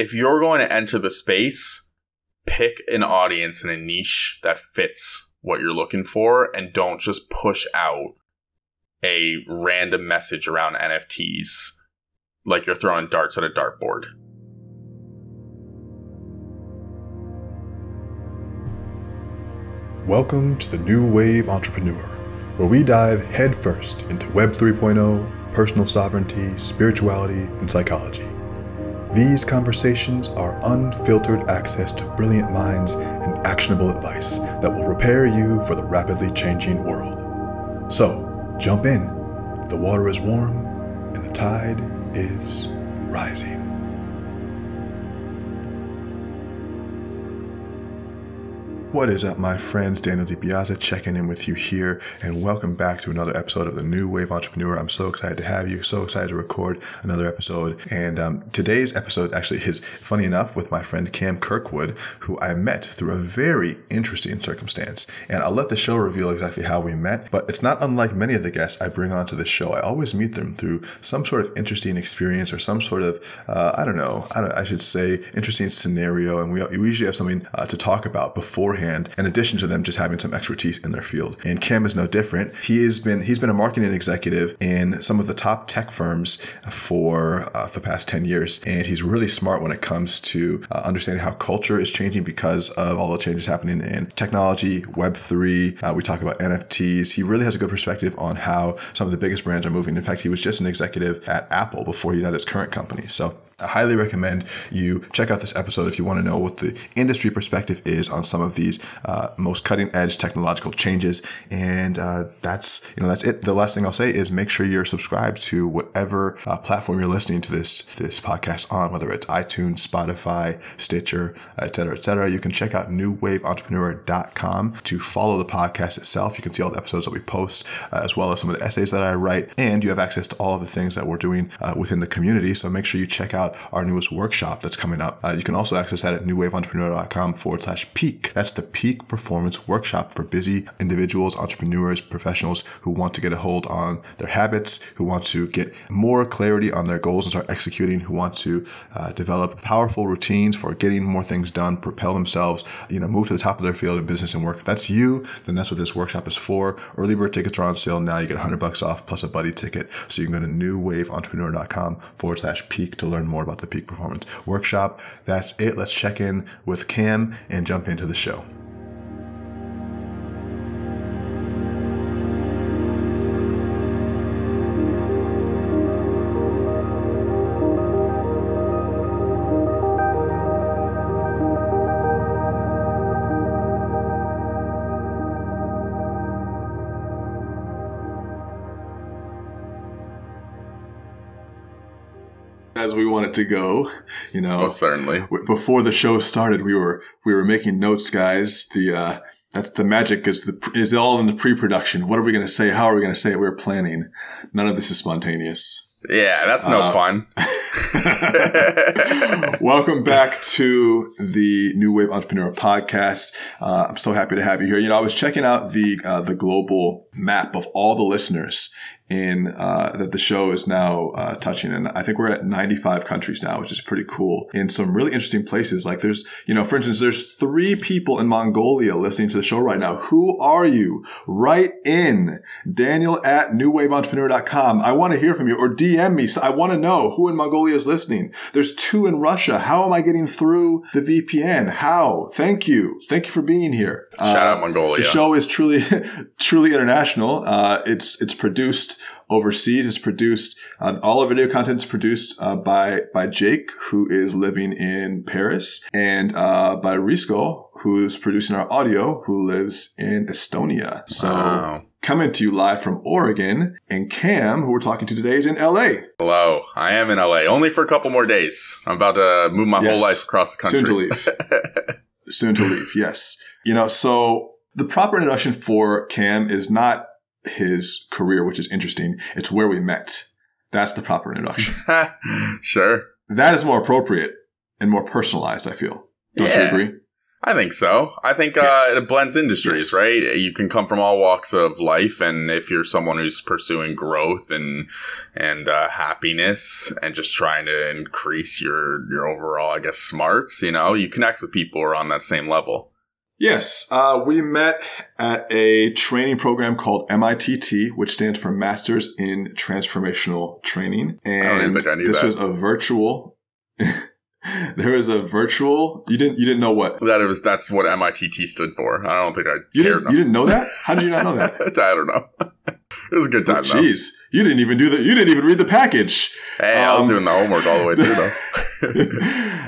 if you're going to enter the space, pick an audience and a niche that fits what you're looking for and don't just push out a random message around NFTs like you're throwing darts at a dartboard. Welcome to the New Wave Entrepreneur, where we dive headfirst into Web 3.0, personal sovereignty, spirituality, and psychology. These conversations are unfiltered access to brilliant minds and actionable advice that will prepare you for the rapidly changing world. So, jump in. The water is warm and the tide is rising. What is up, my friends? Daniel DiBiase checking in with you here, and welcome back to another episode of the New Wave Entrepreneur. I'm so excited to have you, so excited to record another episode. And um, today's episode actually is funny enough with my friend Cam Kirkwood, who I met through a very interesting circumstance. And I'll let the show reveal exactly how we met, but it's not unlike many of the guests I bring onto the show. I always meet them through some sort of interesting experience or some sort of, uh, I don't know, I, don't, I, should say, interesting scenario. And we, we usually have something uh, to talk about beforehand beforehand, in addition to them just having some expertise in their field. And Cam is no different. He has been he's been a marketing executive in some of the top tech firms for uh, the past 10 years. And he's really smart when it comes to uh, understanding how culture is changing because of all the changes happening in technology, Web3. Uh, we talk about NFTs. He really has a good perspective on how some of the biggest brands are moving. In fact, he was just an executive at Apple before he had his current company. So I highly recommend you check out this episode if you want to know what the industry perspective is on some of these uh, most cutting edge technological changes. And uh, that's you know that's it. The last thing I'll say is make sure you're subscribed to whatever uh, platform you're listening to this this podcast on, whether it's iTunes, Spotify, Stitcher, etc., cetera, et cetera. You can check out newwaveentrepreneur.com to follow the podcast itself. You can see all the episodes that we post, uh, as well as some of the essays that I write, and you have access to all of the things that we're doing uh, within the community. So make sure you check out our newest workshop that's coming up. Uh, you can also access that at newwaveentrepreneur.com forward slash peak. That's the peak performance workshop for busy individuals, entrepreneurs, professionals who want to get a hold on their habits, who want to get more clarity on their goals and start executing, who want to uh, develop powerful routines for getting more things done, propel themselves, you know, move to the top of their field in business and work. If that's you, then that's what this workshop is for. Early bird tickets are on sale now. You get 100 bucks off plus a buddy ticket. So you can go to newwaveentrepreneur.com forward slash peak to learn more more about the Peak Performance Workshop. That's it. Let's check in with Cam and jump into the show. As we want it to go. You know, Most certainly. Before the show started, we were we were making notes, guys. The uh, that's the magic is the is all in the pre-production. What are we going to say? How are we going to say it? We're planning. None of this is spontaneous. Yeah, that's no uh, fun. Welcome back to the New Wave Entrepreneur Podcast. Uh, I'm so happy to have you here. You know, I was checking out the uh, the global map of all the listeners, in uh, that the show is now uh, touching. And I think we're at 95 countries now, which is pretty cool. In some really interesting places, like there's, you know, for instance, there's three people in Mongolia listening to the show right now. Who are you? Write in Daniel at newwaveentrepreneur.com. I want to hear from you or DM me. I want to know who in Mongolia is listening. There's two in Russia. How am I getting through the VPN? How? Thank you. Thank you for being here. Shout uh, out Mongolia. The show is truly, truly international. Uh, it's, it's produced overseas. is produced, uh, all our video content is produced uh, by, by Jake, who is living in Paris, and uh, by Risco, who's producing our audio, who lives in Estonia. So. Wow. Coming to you live from Oregon, and Cam, who we're talking to today, is in LA. Hello, I am in LA, only for a couple more days. I'm about to move my yes. whole life across the country. Soon to leave. Soon to leave, yes. You know, so the proper introduction for Cam is not his career, which is interesting. It's where we met. That's the proper introduction. sure. That is more appropriate and more personalized, I feel. Don't yeah. you agree? I think so. I think uh, Yes. it blends industries, Yes. right? You can come from all walks of life, and if you're someone who's pursuing growth and and uh, happiness, and just trying to increase your your overall, I guess, smarts, you know, you connect with people who are on that same level. Yes, uh, we met at a training program called MITT, which stands for Masters in Transformational Training. And think I knew this that. was a virtual. there was a virtual. You didn't. You didn't know what. That was that's what MITT stood for. I don't think I You cared. didn't. You didn't know that. How did you not know that? I don't know. it was a good time. Jeez, you didn't even do the. You didn't even read the package. Hey, I was Um, doing the homework all the way through though.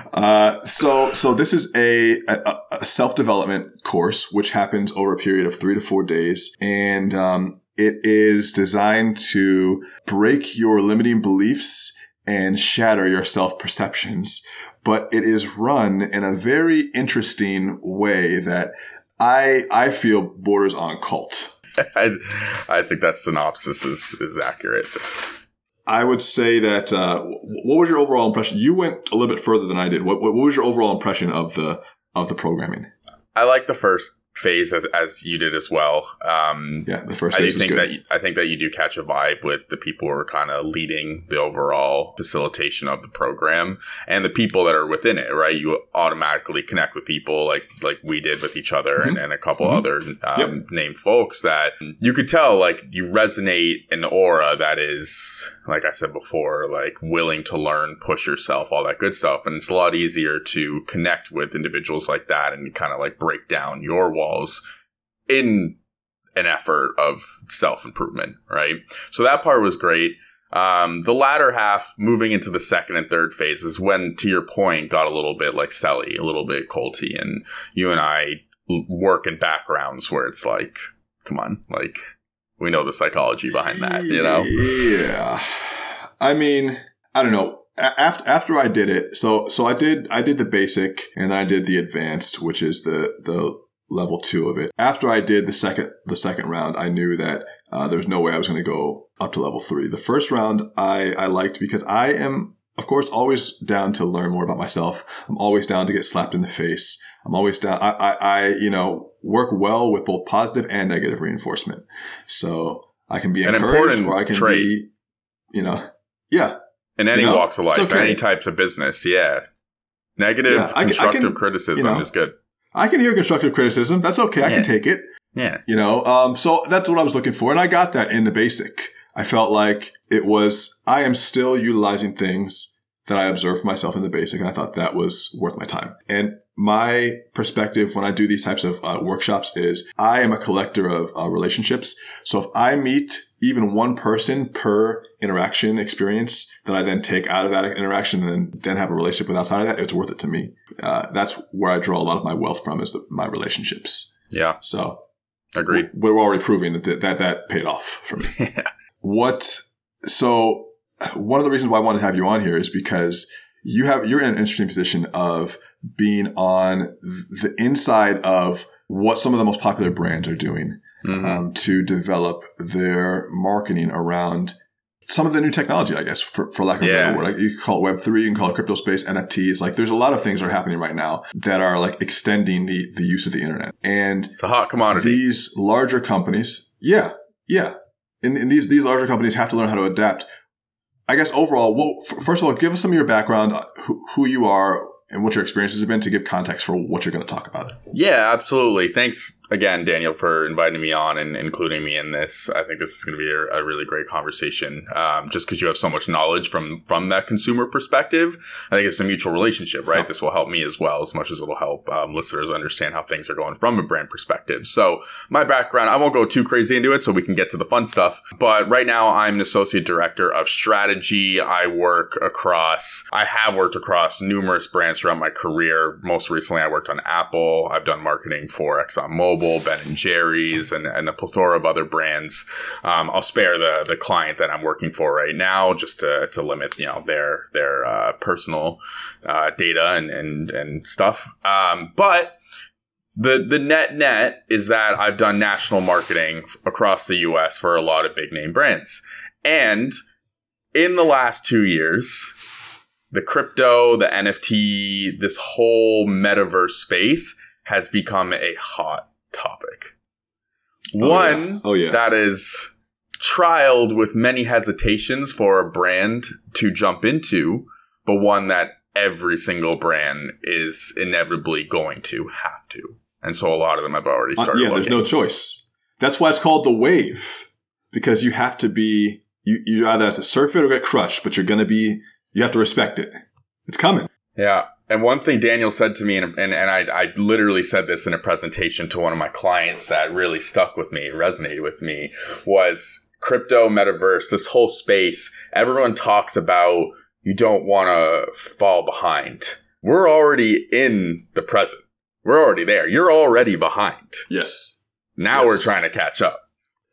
uh, so, so this is a, a, a self development course which happens over a period of three to four days, and um, it is designed to break your limiting beliefs and shatter your self perceptions. But it is run in a very interesting way that I I feel borders on cult. I, I think that synopsis is is accurate. I would say that. Uh, what was your overall impression? You went a little bit further than I did. What, what was your overall impression of the of the programming? I like the first phase as as you did as well. Um, Yeah, the first I do think good. that you, I think that you do catch a vibe with the people who are kind of leading the overall facilitation of the program and the people that are within it. Right, you automatically connect with people like like we did with each other and, and a couple Mhm. other um, named folks that you could tell like you resonate an aura that is like I said before, like willing to learn, push yourself, all that good stuff. And it's a lot easier to connect with individuals like that and kind of like break down your walls in an effort of self improvement, right? So that part was great. Um, the latter half, moving into the second and third phases, when to your point, got a little bit like Selly, a little bit colty, and you and I work in backgrounds where it's like, come on, like we know the psychology behind that, you know? Yeah. I mean, I don't know. After after I did it, so so I did I did the basic and then I did the advanced, which is the the level two of it. After I did the second the second round, I knew that uh, there was no way I was going to go up to level three. The first round I I liked because I am of course always down to learn more about myself. I'm always down to get slapped in the face. I'm always down. I I, I you know work well with both positive and negative reinforcement. So I can be An encouraged important or I can trait. be, you know, yeah. In any You know, walks of life, okay. any types of business, yeah. Negative Yeah, I can- I constructive can, criticism you know, is good. I can hear constructive criticism. That's okay. I can take it. Yeah. You know, um, so that's what I was looking for. And I got that in the basic. I felt like it was, I am still utilizing things that I observed for myself in the basic. And I thought that was worth my time. And my perspective when I do these types of uh, workshops is I am a collector of uh, relationships. So if I meet even one person per interaction experience that I then take out of that interaction and then, then have a relationship with outside of that, it's worth it to me. Uh, that's where I draw a lot of my wealth from is the, my relationships. Yeah. So Agreed. we're already proving that that, that paid off for me. Yeah. What? So one of the reasons why I wanted to have you on here is because you have you're in an interesting position of being on the inside of what some of the most popular brands are doing Mhm. um, to develop their marketing around some of the new technology, I guess, for, for lack of a better word. Like you can call it Web three, you can call it crypto space, NFTs. Like there's a lot of things that are happening right now that are like extending the the use of the internet. And it's a hot commodity. these larger companies, yeah, yeah, and, and these these larger companies have to learn how to adapt. I guess overall, well, f- first of all, give us some of your background, uh, who, who you are, and what your experiences have been to give context for what you're going to talk about. Yeah, absolutely. Thanks again, Daniel, for inviting me on and including me in this. I think this is going to be a, a really great conversation. Um, just because you have so much knowledge from from that consumer perspective, I think it's a mutual relationship, right? This will help me as well as much as it'll help um, listeners understand how things are going from a brand perspective. So, my background, I won't go too crazy into it, so we can get to the fun stuff. But right now, I'm an associate director of strategy. I work across, I have worked across numerous brands throughout my career. Most recently, I worked on Apple. I've done marketing for ExxonMobil, Ben and Jerry's, and, and a plethora of other brands. Um, I'll spare the the client that I'm working for right now just to, to limit you know their their uh, personal uh, data and and and stuff. Um, but the the net net is that I've done national marketing across the U.S. for a lot of big name brands, and in the last two years, the crypto, the NFT, this whole metaverse space has become a hot topic. Oh, One yeah. Oh, yeah. that is trialed with many hesitations for a brand to jump into, but one that every single brand is inevitably going to have to. And so a lot of them have already Uh, started. yeah, there's no choice. That's why it's called the wave because you have to be you, you either have to surf it or get crushed, but you're gonna be you have to respect it. It's coming. Yeah. And one thing Daniel said to me, and, and, and I, I literally said this in a presentation to one of my clients that really stuck with me, resonated with me, was crypto, metaverse, this whole space. Everyone talks about you don't want to fall behind. We're already in the present. We're already there. You're already behind. Yes. Now Yes. we're trying to catch up.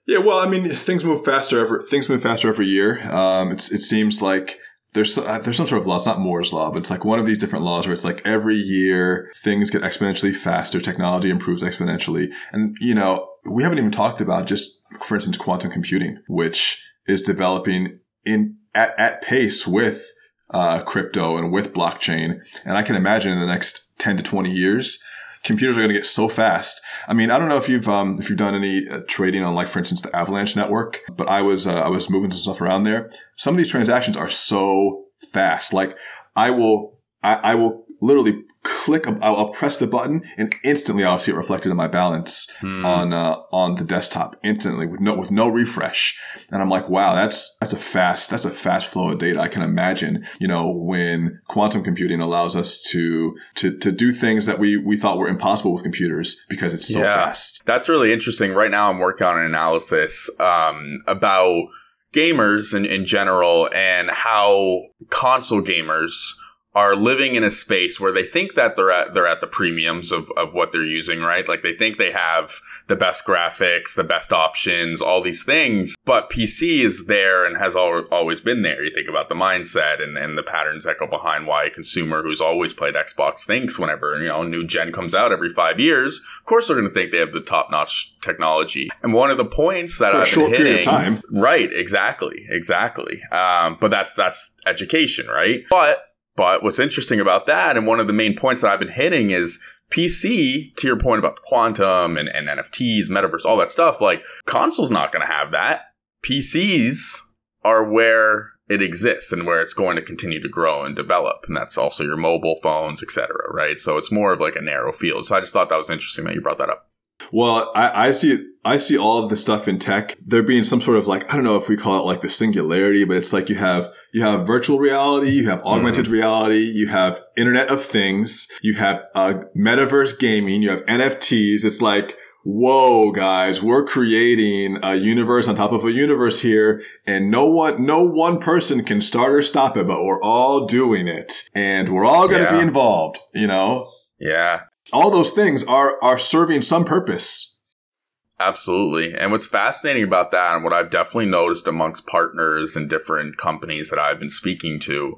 Yeah, well, I mean, things move faster every things move faster every year. Um, it's it seems like there's uh, there's some sort of law. It's not Moore's law, but it's like one of these different laws where it's like every year things get exponentially faster. Technology improves exponentially, and you know we haven't even talked about just for instance quantum computing, which is developing in at at pace with uh, crypto and with blockchain. And I can imagine in the next ten to twenty years. Computers are going to get so fast. I mean, I don't know if you've um, if you've done any uh, trading on, like for instance, the Avalanche network, but I was uh, I was moving some stuff around there. Some of these transactions are so fast. Like I will I, I will literally click. I'll, I'll press the button and instantly I'll see it reflected in my balance Hmm. on uh, on the desktop instantly with no with no refresh. And I'm like, wow, that's that's a fast that's a fast flow of data. I can imagine, you know, when quantum computing allows us to to to do things that we we thought were impossible with computers because it's so Yeah. fast. That's really interesting. Right now, I'm working on an analysis um, about gamers in, in general and how console gamers are living in a space where they think that they're at they're at the premiums of, of what they're using, right? Like they think they have the best graphics, the best options, all these things. But PC is there and has al- always been there. You think about the mindset and, and the patterns that go behind why a consumer who's always played Xbox thinks whenever, you know, a new gen comes out every five years, of course they're gonna think they have the top notch technology. And one of the points that For a I've short been period of hitting, time. Right, exactly, exactly. Um, but that's that's education, right? But but what's interesting about that, and one of the main points that I've been hitting is PC. To your point about quantum and, and NFTs, metaverse, all that stuff. Like consoles not going to have that. PCs are where it exists and where it's going to continue to grow and develop, and that's also your mobile phones, etc. Right? So it's more of like a narrow field. So I just thought that was interesting that you brought that up. Well, I, I see I see all of the stuff in tech. There being some sort of like I don't know if we call it like the singularity, but it's like you have you have virtual reality, you have augmented reality, you have Internet of Things, you have uh, metaverse gaming, you have NFTs. It's like whoa, guys, we're creating a universe on top of a universe here, and no one no one person can start or stop it, but we're all doing it, and we're all going to Yeah. be involved. You know, Yeah, all those things are are serving some purpose. Absolutely. And what's fascinating about that, and what I've definitely noticed amongst partners and different companies that I've been speaking to,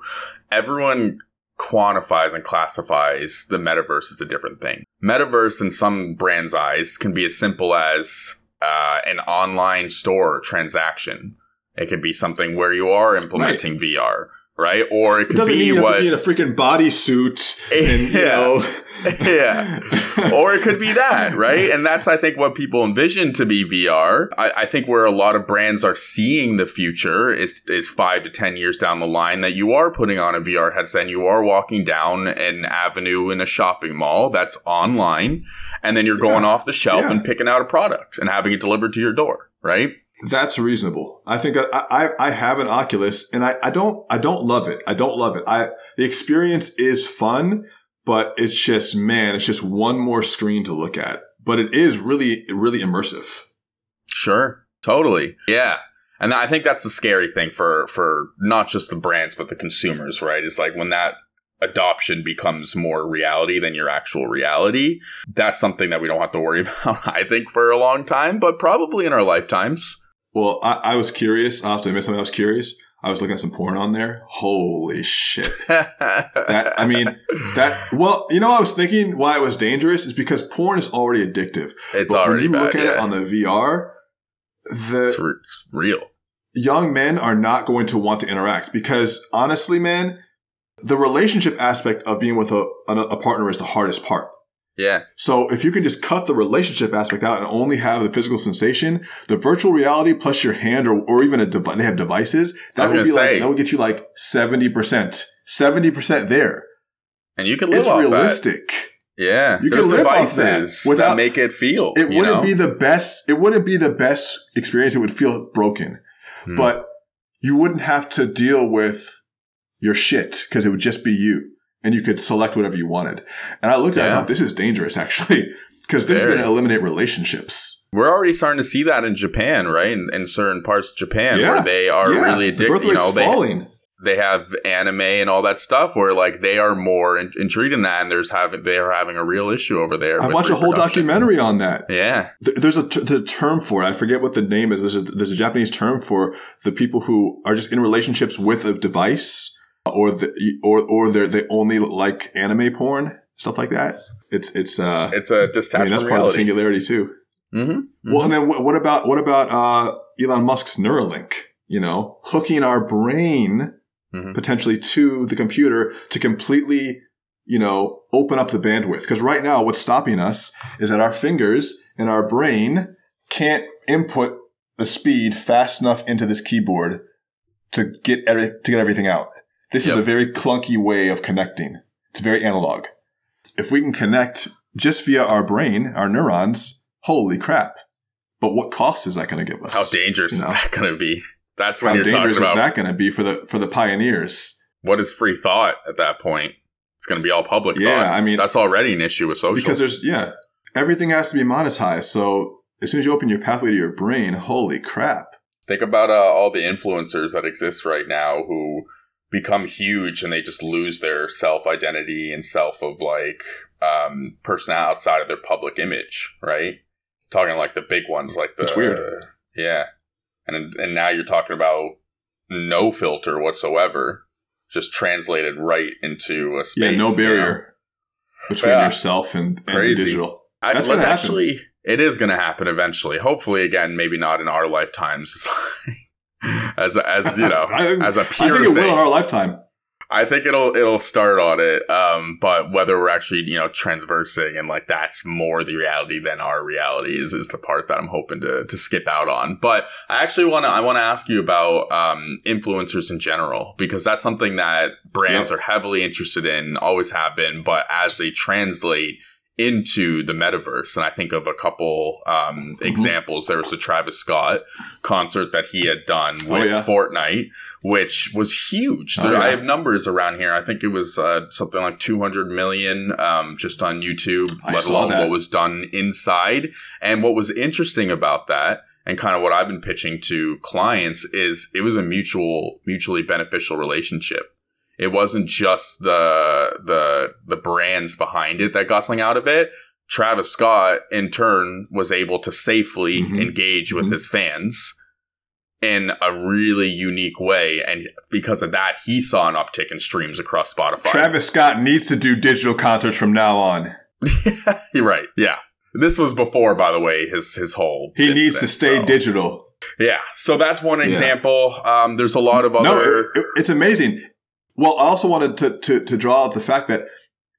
everyone quantifies and classifies the metaverse as a different thing. Metaverse, in some brands' eyes, can be as simple as uh, an online store transaction. It could be something where you are implementing VR, right? Or it It could doesn't be mean you have what to be in a freaking bodysuit and you Yeah. know. Yeah. or it could be that, right? And that's, I think, what people envision to be VR. I, I think where a lot of brands are seeing the future is is five to ten years down the line that you are putting on a VR headset and you are walking down an avenue in a shopping mall that's online, and then you're going Yeah. off the shelf Yeah. and picking out a product and having it delivered to your door, right? That's reasonable. I think uh, I, I I have an Oculus and I, I don't I don't love it. I don't love it. I the experience is fun, but it's just man, it's just one more screen to look at. But it is really really immersive. Sure. Totally. Yeah. And I think that's the scary thing for for not just the brands but the consumers, right? Is like when that adoption becomes more reality than your actual reality. That's something that we don't have to worry about, I think, for a long time, but probably in our lifetimes. Well, I, I was curious. I have to admit something. I was curious. I was looking at some porn on there. Holy shit! That I mean, that well, you know, I was thinking why it was dangerous is because porn is already addictive. it's but already when you bad. look at it on the VR, the it's, re- it's real. young men are not going to want to interact because honestly, man, the relationship aspect of being with a, a partner is the hardest part. Yeah. So if you can just cut the relationship aspect out and only have the physical sensation, the virtual reality plus your hand or, or even a device, they have devices, that would be say. like, that would get you like 70%. 70% there. And you can live It's off realistic. that. Yeah. You can live off that devices without- that make it feel. It wouldn't know? be the best, it wouldn't be the best experience. It would feel broken, Hmm. but you wouldn't have to deal with your shit because it would just be you and you could select whatever you wanted. And I looked at it, and I thought this is dangerous actually because this Very. is going to eliminate relationships. We're already starting to see that in Japan, right? In, in certain parts of Japan Yeah. where they are Yeah, really addicted. You know, they, falling. they have anime and all that stuff where like they are more in, intrigued in that and there's having they are having a real issue over there. I watched a whole documentary on that. Yeah. Th- There's a t- the term for it. I forget what the name is. There's a, there's a Japanese term for the people who are just in relationships with a device, or the or or they they only like anime porn stuff like that. It's it's uh. It's a detached I mean that's part of the singularity too. Mm-hmm. Well, and then what, what about what about uh, Elon Musk's Neuralink? You know, hooking our brain Mhm. potentially to the computer to completely, you know, open up the bandwidth. Because right now, what's stopping us is that our fingers and our brain can't input the speed fast enough into this keyboard to get every, to get everything out. This is a very clunky way of connecting. It's very analog. If we can connect just via our brain, our neurons, holy crap! But what cost is that going to give us? How dangerous you is that going to be? That's when How you're talking dangerous is that going to be for the for the pioneers? what is free thought at that point. It's going to be all public Yeah, thought. I mean- that's already an issue with social. Because there's yeah, everything has to be monetized. So as soon as you open your pathway to your brain, holy crap! Think about uh, all the influencers that exist right now who become huge and they just lose their self identity and self of like um, person outside of their public image, right? Talking like the big ones, like the It's weird. yeah, and and now you're talking about no filter whatsoever, just translated right into a space. yeah, no you know? barrier between Yeah. yourself and, and digital. I, That's let's gonna happen. actually. It is going to happen eventually. Hopefully, again, maybe not in our lifetimes. as as you know, I, as a I pure think it will in our lifetime. I think it'll it'll start on it. Um, but whether we're actually you know transversing and like that's more the reality than our reality is is the part that I'm hoping to to skip out on. But I actually want to I want to ask you about um, influencers in general because that's something that brands Yep. are heavily interested in, always have been. But as they translate into the metaverse, and I think of a couple um, Mm-hmm. examples. There was the Travis Scott concert that he had done with Oh, yeah. Fortnite, which was huge. Oh, There- I have numbers around here. I think it was uh, something like 200 million um, just on YouTube, I let alone that. what was done inside. And what was interesting about that, and kind of what I've been pitching to clients, is it was a mutual, mutually beneficial relationship. It wasn't just the the the brands behind it that got something out of it. Travis Scott, in turn, was able to safely Mhm. engage with Mhm. his fans in a really unique way, and because of that, he saw an uptick in streams across Spotify. Travis Scott needs to do digital concerts from now on. You're right. Yeah, this was before, by the way, his his whole. He needs to stay so- digital. Yeah, so that's one Yeah. example. Um, there's a lot of other. it- it- it's amazing. Well, I also wanted to, to, to draw out the fact that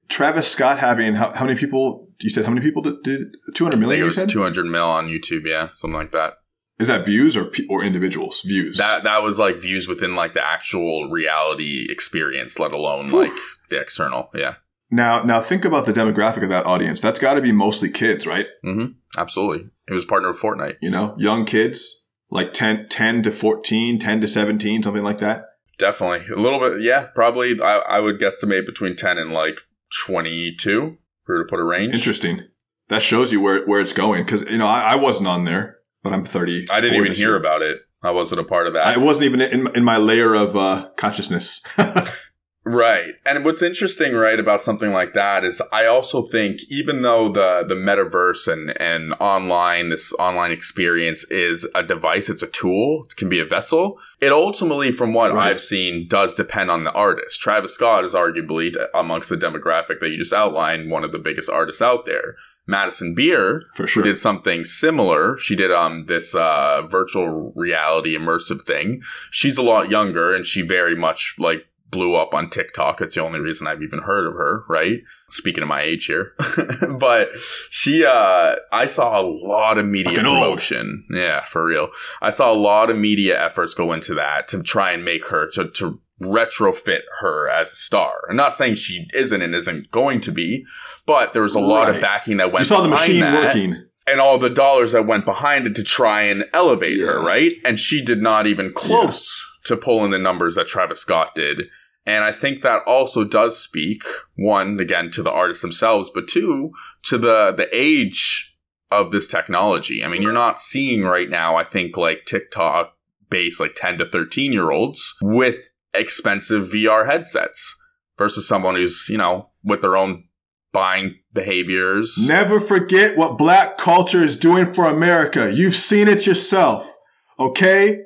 Travis Scott having how, how many people? You said how many people did, did 200 I think million? it You was said 200 mil on YouTube. Yeah, something like that. is that views or or individuals views? That that was like views within like the actual reality experience, let alone Whew. like the external. Yeah, now now think about the demographic of that audience. That's got to be mostly kids, right? mm-hmm. absolutely. It was partnered with Fortnite. You know, young kids like 10, 10 to 14, 10 to 17, something like that. Definitely a little bit. Yeah, probably. I, I would guesstimate between 10 and like 22 if we were to put a range. Interesting. That shows you where where it's going because you know I, I wasn't on there, but I'm 30. I didn't even hear about it. I wasn't a part of that. I wasn't even in, in my layer of uh, consciousness. Right. And what's interesting, right, about something like that is I also think even though the the metaverse and and online this online experience is a device, it's a tool, it can be a vessel. It ultimately from what Right. I've seen does depend on the artist. Travis Scott is arguably amongst the demographic that you just outlined one of the biggest artists out there. Madison Beer For sure. did something similar. She did um this uh virtual reality immersive thing. She's a lot younger and she very much like blew up on TikTok. That's the only reason I've even heard of her, right? Speaking of my age here. but she, uh, I saw a lot of media Fucking old. promotion. Yeah, for real. I saw a lot of media efforts go into that to try and make her, to, to retrofit her as a star. I'm not saying she isn't and isn't going to be, but there was a lot of backing that went You saw the machine that working. and all the dollars that went behind it to try and elevate her, right? And she did not even close to pulling the numbers that Travis Scott did. And I think that also does speak one again to the artists themselves, but two to the the age of this technology. I mean, you're not seeing right now. I think like TikTok based like 10 to 13 year olds with expensive VR headsets versus someone who's you know with their own buying behaviors. Never forget what black culture is doing for America. You've seen it yourself. Okay?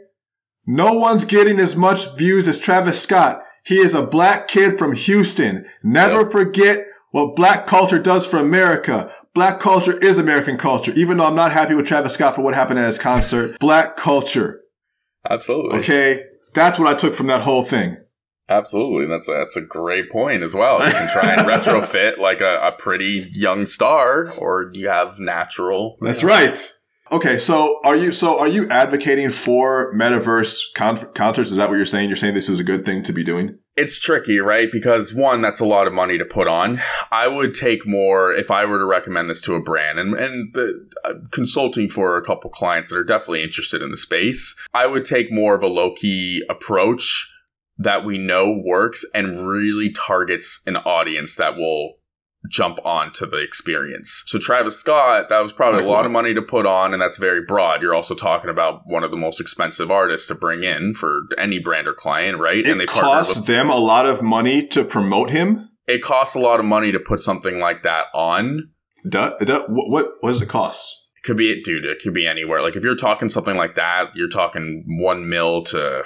No one's getting as much views as Travis Scott. He is a black kid from Houston. Never Yep. forget what black culture does for America. Black culture is American culture. Even though I'm not happy with Travis Scott for what happened at his concert, black culture. Absolutely. Okay? That's what I took from that whole thing. Absolutely. That's a, that's a great point as well. You can try and retrofit like a, a pretty young star or you have natural. That's right. Okay, so are you so are you advocating for metaverse con- concerts? Is that what you're saying? You're saying this is a good thing to be doing? It's tricky, right? Because one, that's a lot of money to put on. I would take more if I were to recommend this to a brand and, and the, uh, consulting for a couple clients that are definitely interested in the space. I would take more of a low key approach that we know works and really targets an audience that will jump onto the experience. So Travis Scott, that was probably a lot of money to put on and that's very broad. You're also talking about one of the most expensive artists to bring in for any brand or client, right? It and they costs with them a lot of money to promote him. it costs a lot of money to put something like that on. Du- du- what, what does it cost? It could be, dude, it could be anywhere. Like if you're talking something like that, you're talking one mil to,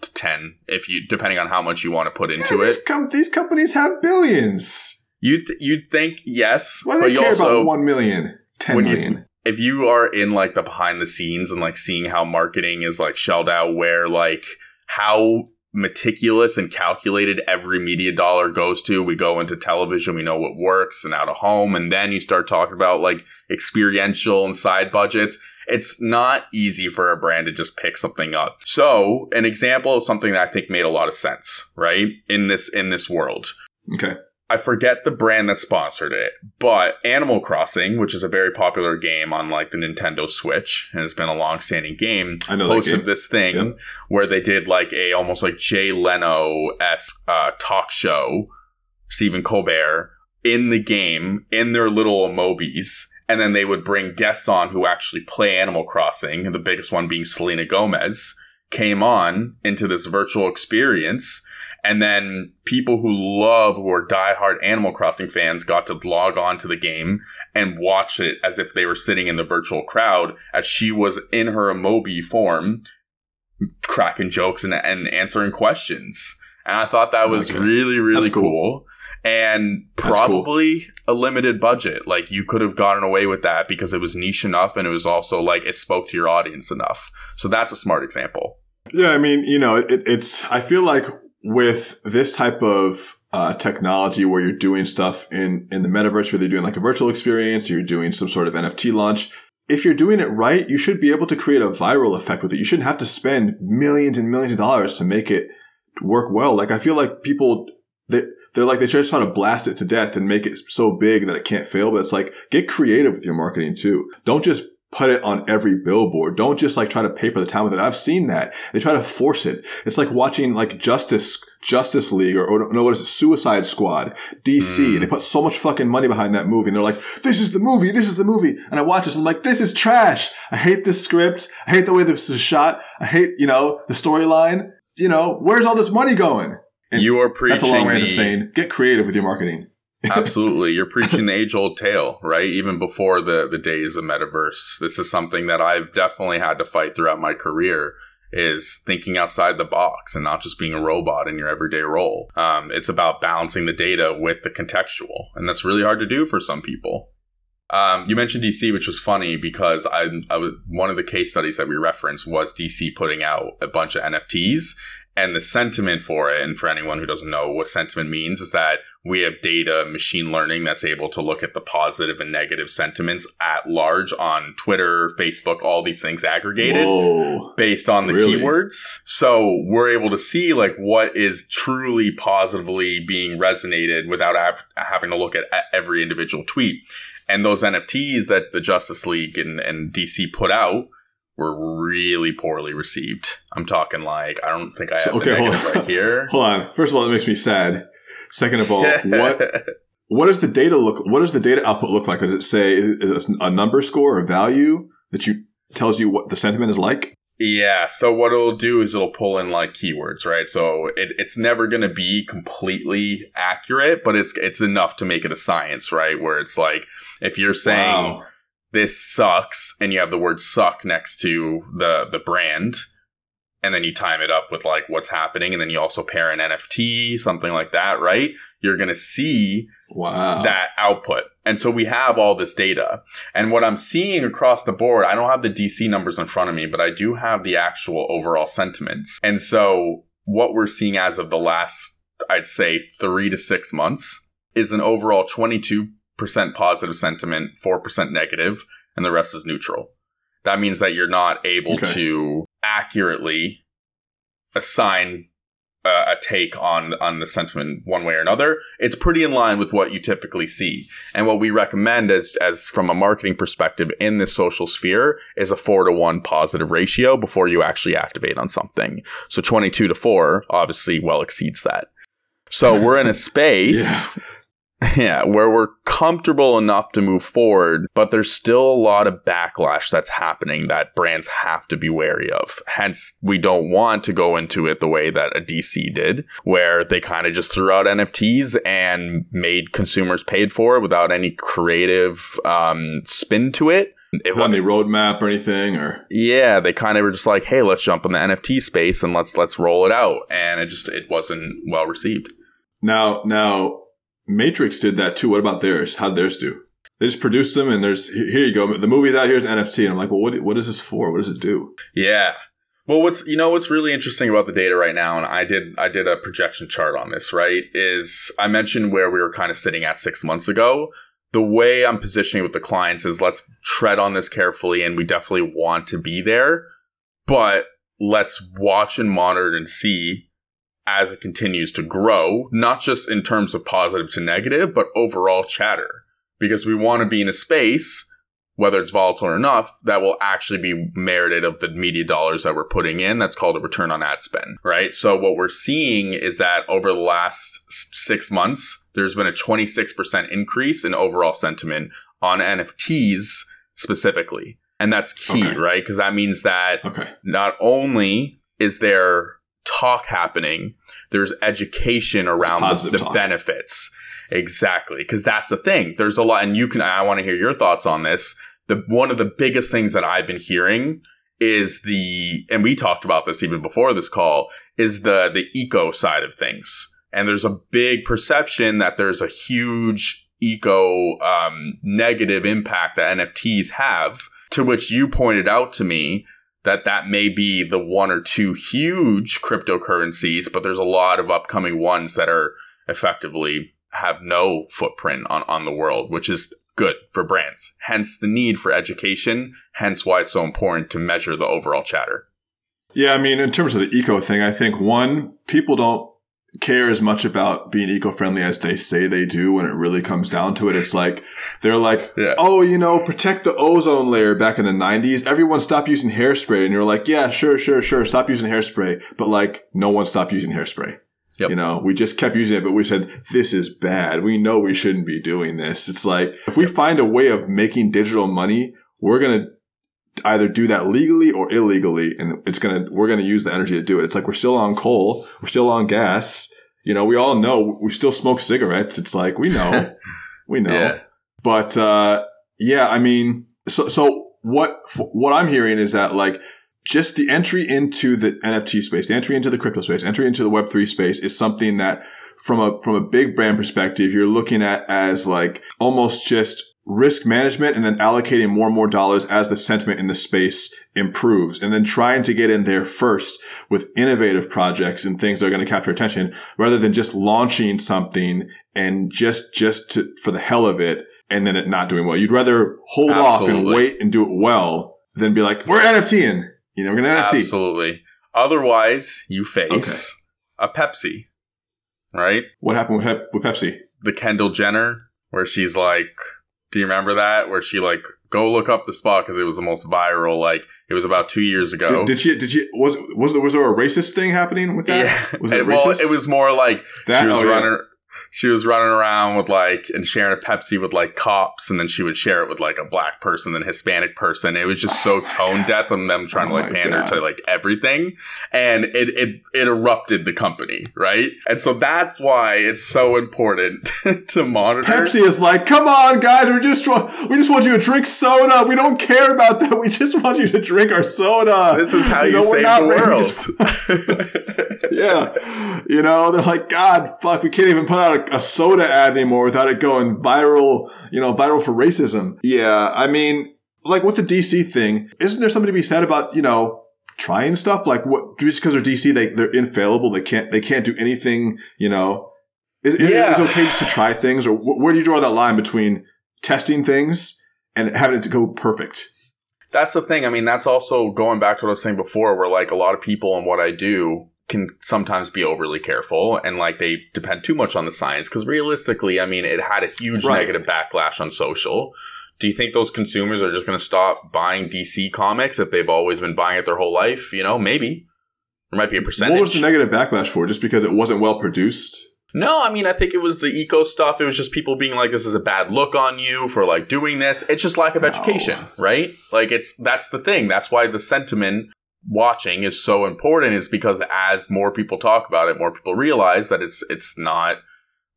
to ten, if you depending on how much you want to put into Yeah, it. These, com- these companies have billions. You th- you'd think yes, Why do but they you care also about one million, ten when you- million? if you are in like the behind the scenes and like seeing how marketing is like shelled out, where like how meticulous and calculated every media dollar goes to. We go into television, we know what works and out of home, and then you start talking about like experiential and side budgets. It's not easy for a brand to just pick something up. So, an example of something that I think made a lot of sense, right? In this in this world. Okay, I forget the brand that sponsored it, but Animal Crossing, which is a very popular game on like the Nintendo Switch and has been a long-standing game, I know that hosted game. this thing Yep. where they did like a almost like Jay Leno esque uh, talk show, Stephen Colbert in the game in their little emojis. And then they would bring guests on who actually play Animal Crossing, and the biggest one being Selena Gomez, came on into this virtual experience. And then people who love, who are diehard Animal Crossing fans, got to log on to the game and watch it as if they were sitting in the virtual crowd as she was in her emoji form, cracking jokes and, and answering questions. And I thought that was Okay. really, really That's cool. cool. And That's cool. probably a limited budget. Like you could have gotten away with that because it was niche enough and it was also like it spoke to your audience enough. So that's a smart example. Yeah, I mean, you know, it, it's. I feel like with this type of uh, technology, where you're doing stuff in in the metaverse, where you're doing like a virtual experience, or you're doing some sort of NFT launch. If you're doing it right, you should be able to create a viral effect with it. You shouldn't have to spend millions and millions of dollars to make it work well. Like I feel like people they they're like they just try to blast it to death and make it so big that it can't fail. But it's like get creative with your marketing too. Don't just put it on every billboard. Don't just like try to paper the town with it. I've seen that. They try to force it. It's like watching like Justice Justice League or, or no, what is it? Suicide Squad. DC. Mm. They put so much fucking money behind that movie and they're like, this is the movie. This is the movie. And I watch this and I'm like, this is trash. I hate this script. I hate the way this is shot. I hate, you know, the storyline. You know, where's all this money going? And you are preaching That's a long way the, of saying get creative with your marketing. Absolutely. You're preaching the age old tale, right? Even before the, the days of metaverse. This is something that I've definitely had to fight throughout my career is thinking outside the box and not just being a robot in your everyday role. Um, it's about balancing the data with the contextual. And that's really hard to do for some people. Um, you mentioned DC, which was funny because I, I was one of the case studies that we referenced was DC putting out a bunch of NFTs And the sentiment for it, and for anyone who doesn't know what sentiment means, is that we have data machine learning that's able to look at the positive and negative sentiments at large on Twitter, Facebook, all these things aggregated Whoa. based on the Really? keywords. So we're able to see like what is truly positively being resonated without have, having to look at, every individual tweet. And those NFTs that the Justice League and, and DC put out were really poorly received. I'm talking like I don't think I have So- okay, hold on. right here. Hold on. First of all, that makes me sad. Second of all, what what does the data look? What does the data output look like? Does it say is it a number score or value that you tells you what the sentiment is like? Yeah, so what it'll do is it'll pull in like keywords, right? So it, it's never going to be completely accurate, but it's it's enough to make it a science, right? Where it's like if you're saying Wow. this sucks and you have the word suck next to the the brand and then you time it up with like what's happening and then you also pair an NFT, something like that, right? You're going to see Wow. that output. And so we have all this data. And what I'm seeing across the board, I don't have the DC numbers in front of me, but I do have the actual overall sentiments. And so what we're seeing as of the last, I'd say three to six months is an overall 22% positive sentiment, 4% negative, and the rest is neutral. That means that you're not able Okay. to accurately assign uh, a take on on the sentiment one way or another. It's pretty in line with what you typically see, and what we recommend as as from a marketing perspective in this social sphere is a four to one positive ratio before you actually activate on something. So twenty two to four obviously well exceeds that. So we're in a space. Yeah, where we're comfortable enough to move forward, but there's still a lot of backlash that's happening that brands have to be wary of. Hence, we don't want to go into it the way that a DC did, where they kind of just threw out NFTs and made consumers paid for it without any creative um, spin to it. It on was the roadmap or anything or yeah, they kind of were just like, "Hey, let's jump in the NFT space and let's let's roll it out," and it just it wasn't well received. now now Matrix did that too. What about theirs? How did theirs do? They just produced them and there's here you go. The movie's out here's an NFT and I'm like, well, what what is this for? What does it do? Yeah. Well, what's you know what's really interesting about the data right now, and I did I did a projection chart on this. Right, is I mentioned where we were kind of sitting at six months ago. The way I'm positioning with the clients is let's tread on this carefully, and we definitely want to be there, but let's watch and monitor and see as it continues to grow, not just in terms of positive to negative, but overall chatter, because we want to be in a space whether it's volatile or enough, that will actually be merited of the media dollars that we're putting in. That's called a return on ad spend, right? So what we're seeing is that over the last six months, there's been a 26% increase in overall sentiment on NFTs specifically. And that's key, Okay. right? Because that means that Okay. not only is there talk happening, there's education around the, the benefits. Exactly. Because that's the thing. There's a lot, and you can, I want to hear your thoughts on this. The, one of the biggest things that I've been hearing is the, and we talked about this even before this call, is the, the eco side of things. And there's a big perception that there's a huge eco, um, negative impact that NFTs have, to which you pointed out to me that that may be the one or two huge cryptocurrencies, but there's a lot of upcoming ones that are effectively have no footprint on, on the world, which is good for brands. Hence the need for education, hence why it's so important to measure the overall chatter. Yeah, I mean, in terms of the eco thing, I think one, people don't care as much about being eco-friendly as they say they do when it really comes down to it. It's like they're like, Yeah. "Oh, you know, protect the ozone layer." Back in the 90s, everyone stopped using hairspray and you're like, "Yeah, sure, sure, sure, stop using hairspray." But like no one stopped using hairspray. Yep. You know, we just kept using it, but we said, this is bad. We know we shouldn't be doing this. It's like, if we find a way of making digital money, we're going to either do that legally or illegally. And it's going to, we're going to use the energy to do it. It's like, we're still on coal. We're still on gas. You know, we all know we still smoke cigarettes. It's like, we know, we know. Yeah. But, uh, yeah, I mean, so, so what, what I'm hearing is that like, just the entry into the NFT space, the entry into the crypto space, entry into the Web3 space is something that from a, from a big brand perspective, you're looking at as like almost just risk management and then allocating more and more dollars as the sentiment in the space improves and then trying to get in there first with innovative projects and things that are going to capture attention rather than just launching something and just, just to, for the hell of it and then it not doing well. You'd rather hold off and wait and do it well than be like, we're NFTing. You know, we're going to NFT. Absolutely. Otherwise, you face a Pepsi, right? What happened with Pepsi? The Kendall Jenner, where she's like, do you remember that? Where she like, go look up the spot because it was the most viral. Like, it was about two years ago. Did, did she? Did she? Was was there, was there a racist thing happening with that? yeah. Was it well, racist? it was more like that. she was oh, yeah. She was running around with like and sharing a Pepsi with like cops, and then she would share it with like a black person, then Hispanic person. It was just so oh tone deaf and them trying Oh to like pander God. to like everything, and it it it erupted the company, right? And so that's why it's so important to monitor. Pepsi is like, come on, guys, we just want we just want you to drink soda. We don't care about that. We just want you to drink our soda. This is how you, know, save the world. just- yeah, you know, they're like, God, fuck, we can't even put out a, a soda ad anymore without it going viral. You know, viral for racism. Yeah, I mean, like with the DC thing, isn't there something to be said about you know? Trying stuff like what just because they're DC, they they're infallible. They can't they can't do anything. You know, is, is, Yeah. is it okay just to try things, or wh- where do you draw that line between testing things and having it to go perfect? That's the thing. I mean, that's also going back to what I was saying before, where like a lot of people and what I do can sometimes be overly careful and like they depend too much on the science. Because realistically, I mean, it had a huge Right. negative backlash on social. Do you think those consumers are just going to stop buying DC comics if they've always been buying it their whole life? You know, maybe there might be a percentage. What was the negative backlash for? Just because it wasn't well produced? No, I mean, I think it was the eco stuff. It was just people being like, this is a bad look on you for like doing this. It's just lack of No. education, right? Like it's, that's the thing. That's why the sentiment watching is so important is because as more people talk about it, more people realize that it's, it's not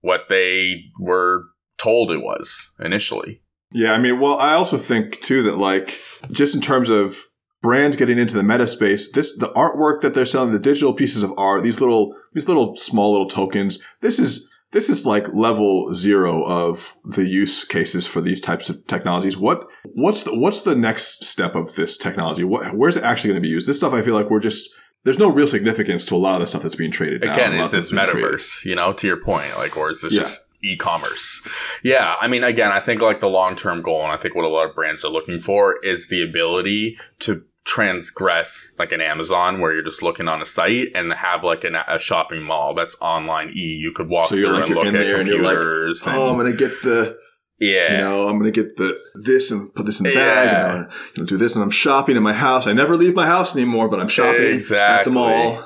what they were told it was initially. Yeah, I mean, well, I also think too that like just in terms of brands getting into the meta space, this the artwork that they're selling, the digital pieces of art, these little these little small little tokens, this is this is like level zero of the use cases for these types of technologies. What what's the what's the next step of this technology? What where's it actually going to be used? This stuff I feel like we're just there's no real significance to a lot of the stuff that's being traded. Again, lot is this metaverse, you know, to your point? Like, or is this Yeah. just e-commerce? Yeah. I mean, again, I think like the long-term goal, and I think what a lot of brands are looking for is the ability to transgress like an Amazon where you're just looking on a site and have like an, a shopping mall that's online e. You could walk So you're through like and look in at there and you're like, computers. Oh, I'm gonna get the yeah. You know, I'm gonna get the this and put this in the bag, and I'm gonna do this, and I'm shopping in my house. I never leave my house anymore, but I'm shopping at the mall.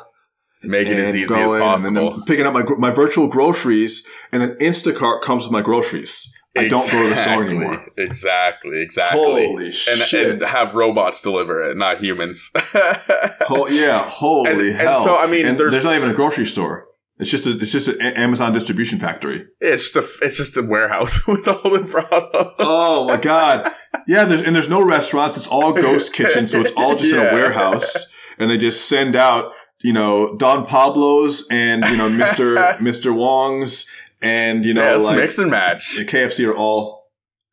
Make it as easy as going, And then possible. I'm picking up my my virtual groceries, and then Instacart comes with my groceries. I don't go to the store anymore. Exactly. Exactly. Holy and, shit! and have robots deliver it, not humans. Ho- yeah, holy And- and so, I mean, And there's- not even a grocery store. It's just a it's just an Amazon distribution factory. It's just a it's just a warehouse with all the products. Oh my god! Yeah, there's and there's no restaurants. It's all ghost kitchen, so it's all just in a warehouse, and they just send out you know Don Pablo's and you know Mister Mister Wong's and you know yeah, it's like mix and match. The KFC are all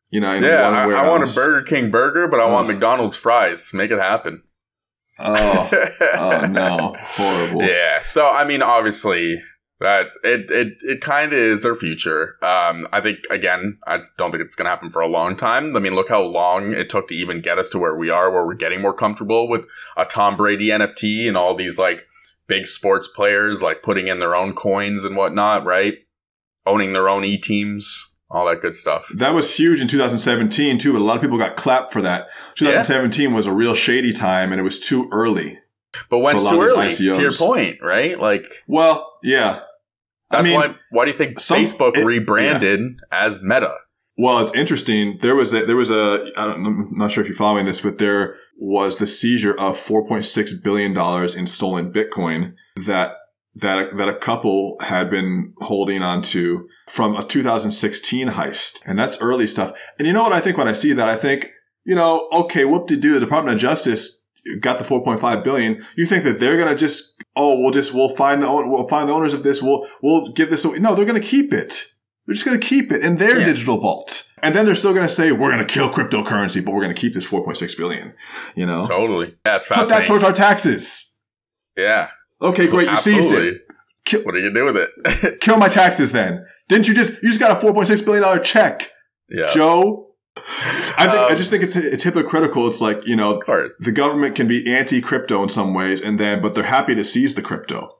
you know Yeah, I. I want a Burger King burger, but I want Oh. McDonald's fries. Make it happen. Oh, oh no, horrible. Yeah. So I mean, obviously, that it it it kind of is our future. Um, I think again, I don't think it's gonna happen for a long time. I mean, look how long it took to even get us to where we are, where we're getting more comfortable with a Tom Brady NFT and all these like big sports players like putting in their own coins and whatnot, right? Owning their own e teams, all that good stuff. That was huge in 2017 too, but a lot of people got clapped for that. 2017 was a real shady time, and it was too early. But when For a it's lot too early, to your point, right? Like Well, yeah. that's I mean, why. Why do you think some- Facebook it- rebranded as Meta? Well, it's interesting. There was a, there was a I don't, I'm not sure if you're following this, but there was the seizure of 4.6 billion dollars in stolen Bitcoin that that that a couple had been holding on to from a 2016 heist, and that's early stuff. And you know what I think when I see that, I think you know, okay, whoop de do, the Department of Justice got the 4.5 billion. You think that they're gonna just oh, we'll just we'll find the we'll find the owners of this, we'll we'll give this away. No, they're gonna keep it. They're just going to keep it in their Yeah. digital vault. And then they're still going to say, we're going to kill cryptocurrency, but we're going to keep this 4.6 billion. You know? Totally. Yeah, it's Put that towards our taxes. yeah. Okay, great. You seized it. Kill- What are you gonna do with it? Kill my taxes then. Didn't you just, you just got a $4.6 billion check, yeah. Joe? I think, I Um, just think it's, it's hypocritical. It's like, you know, the government can be anti-crypto in some ways and then, but they're happy to seize the crypto.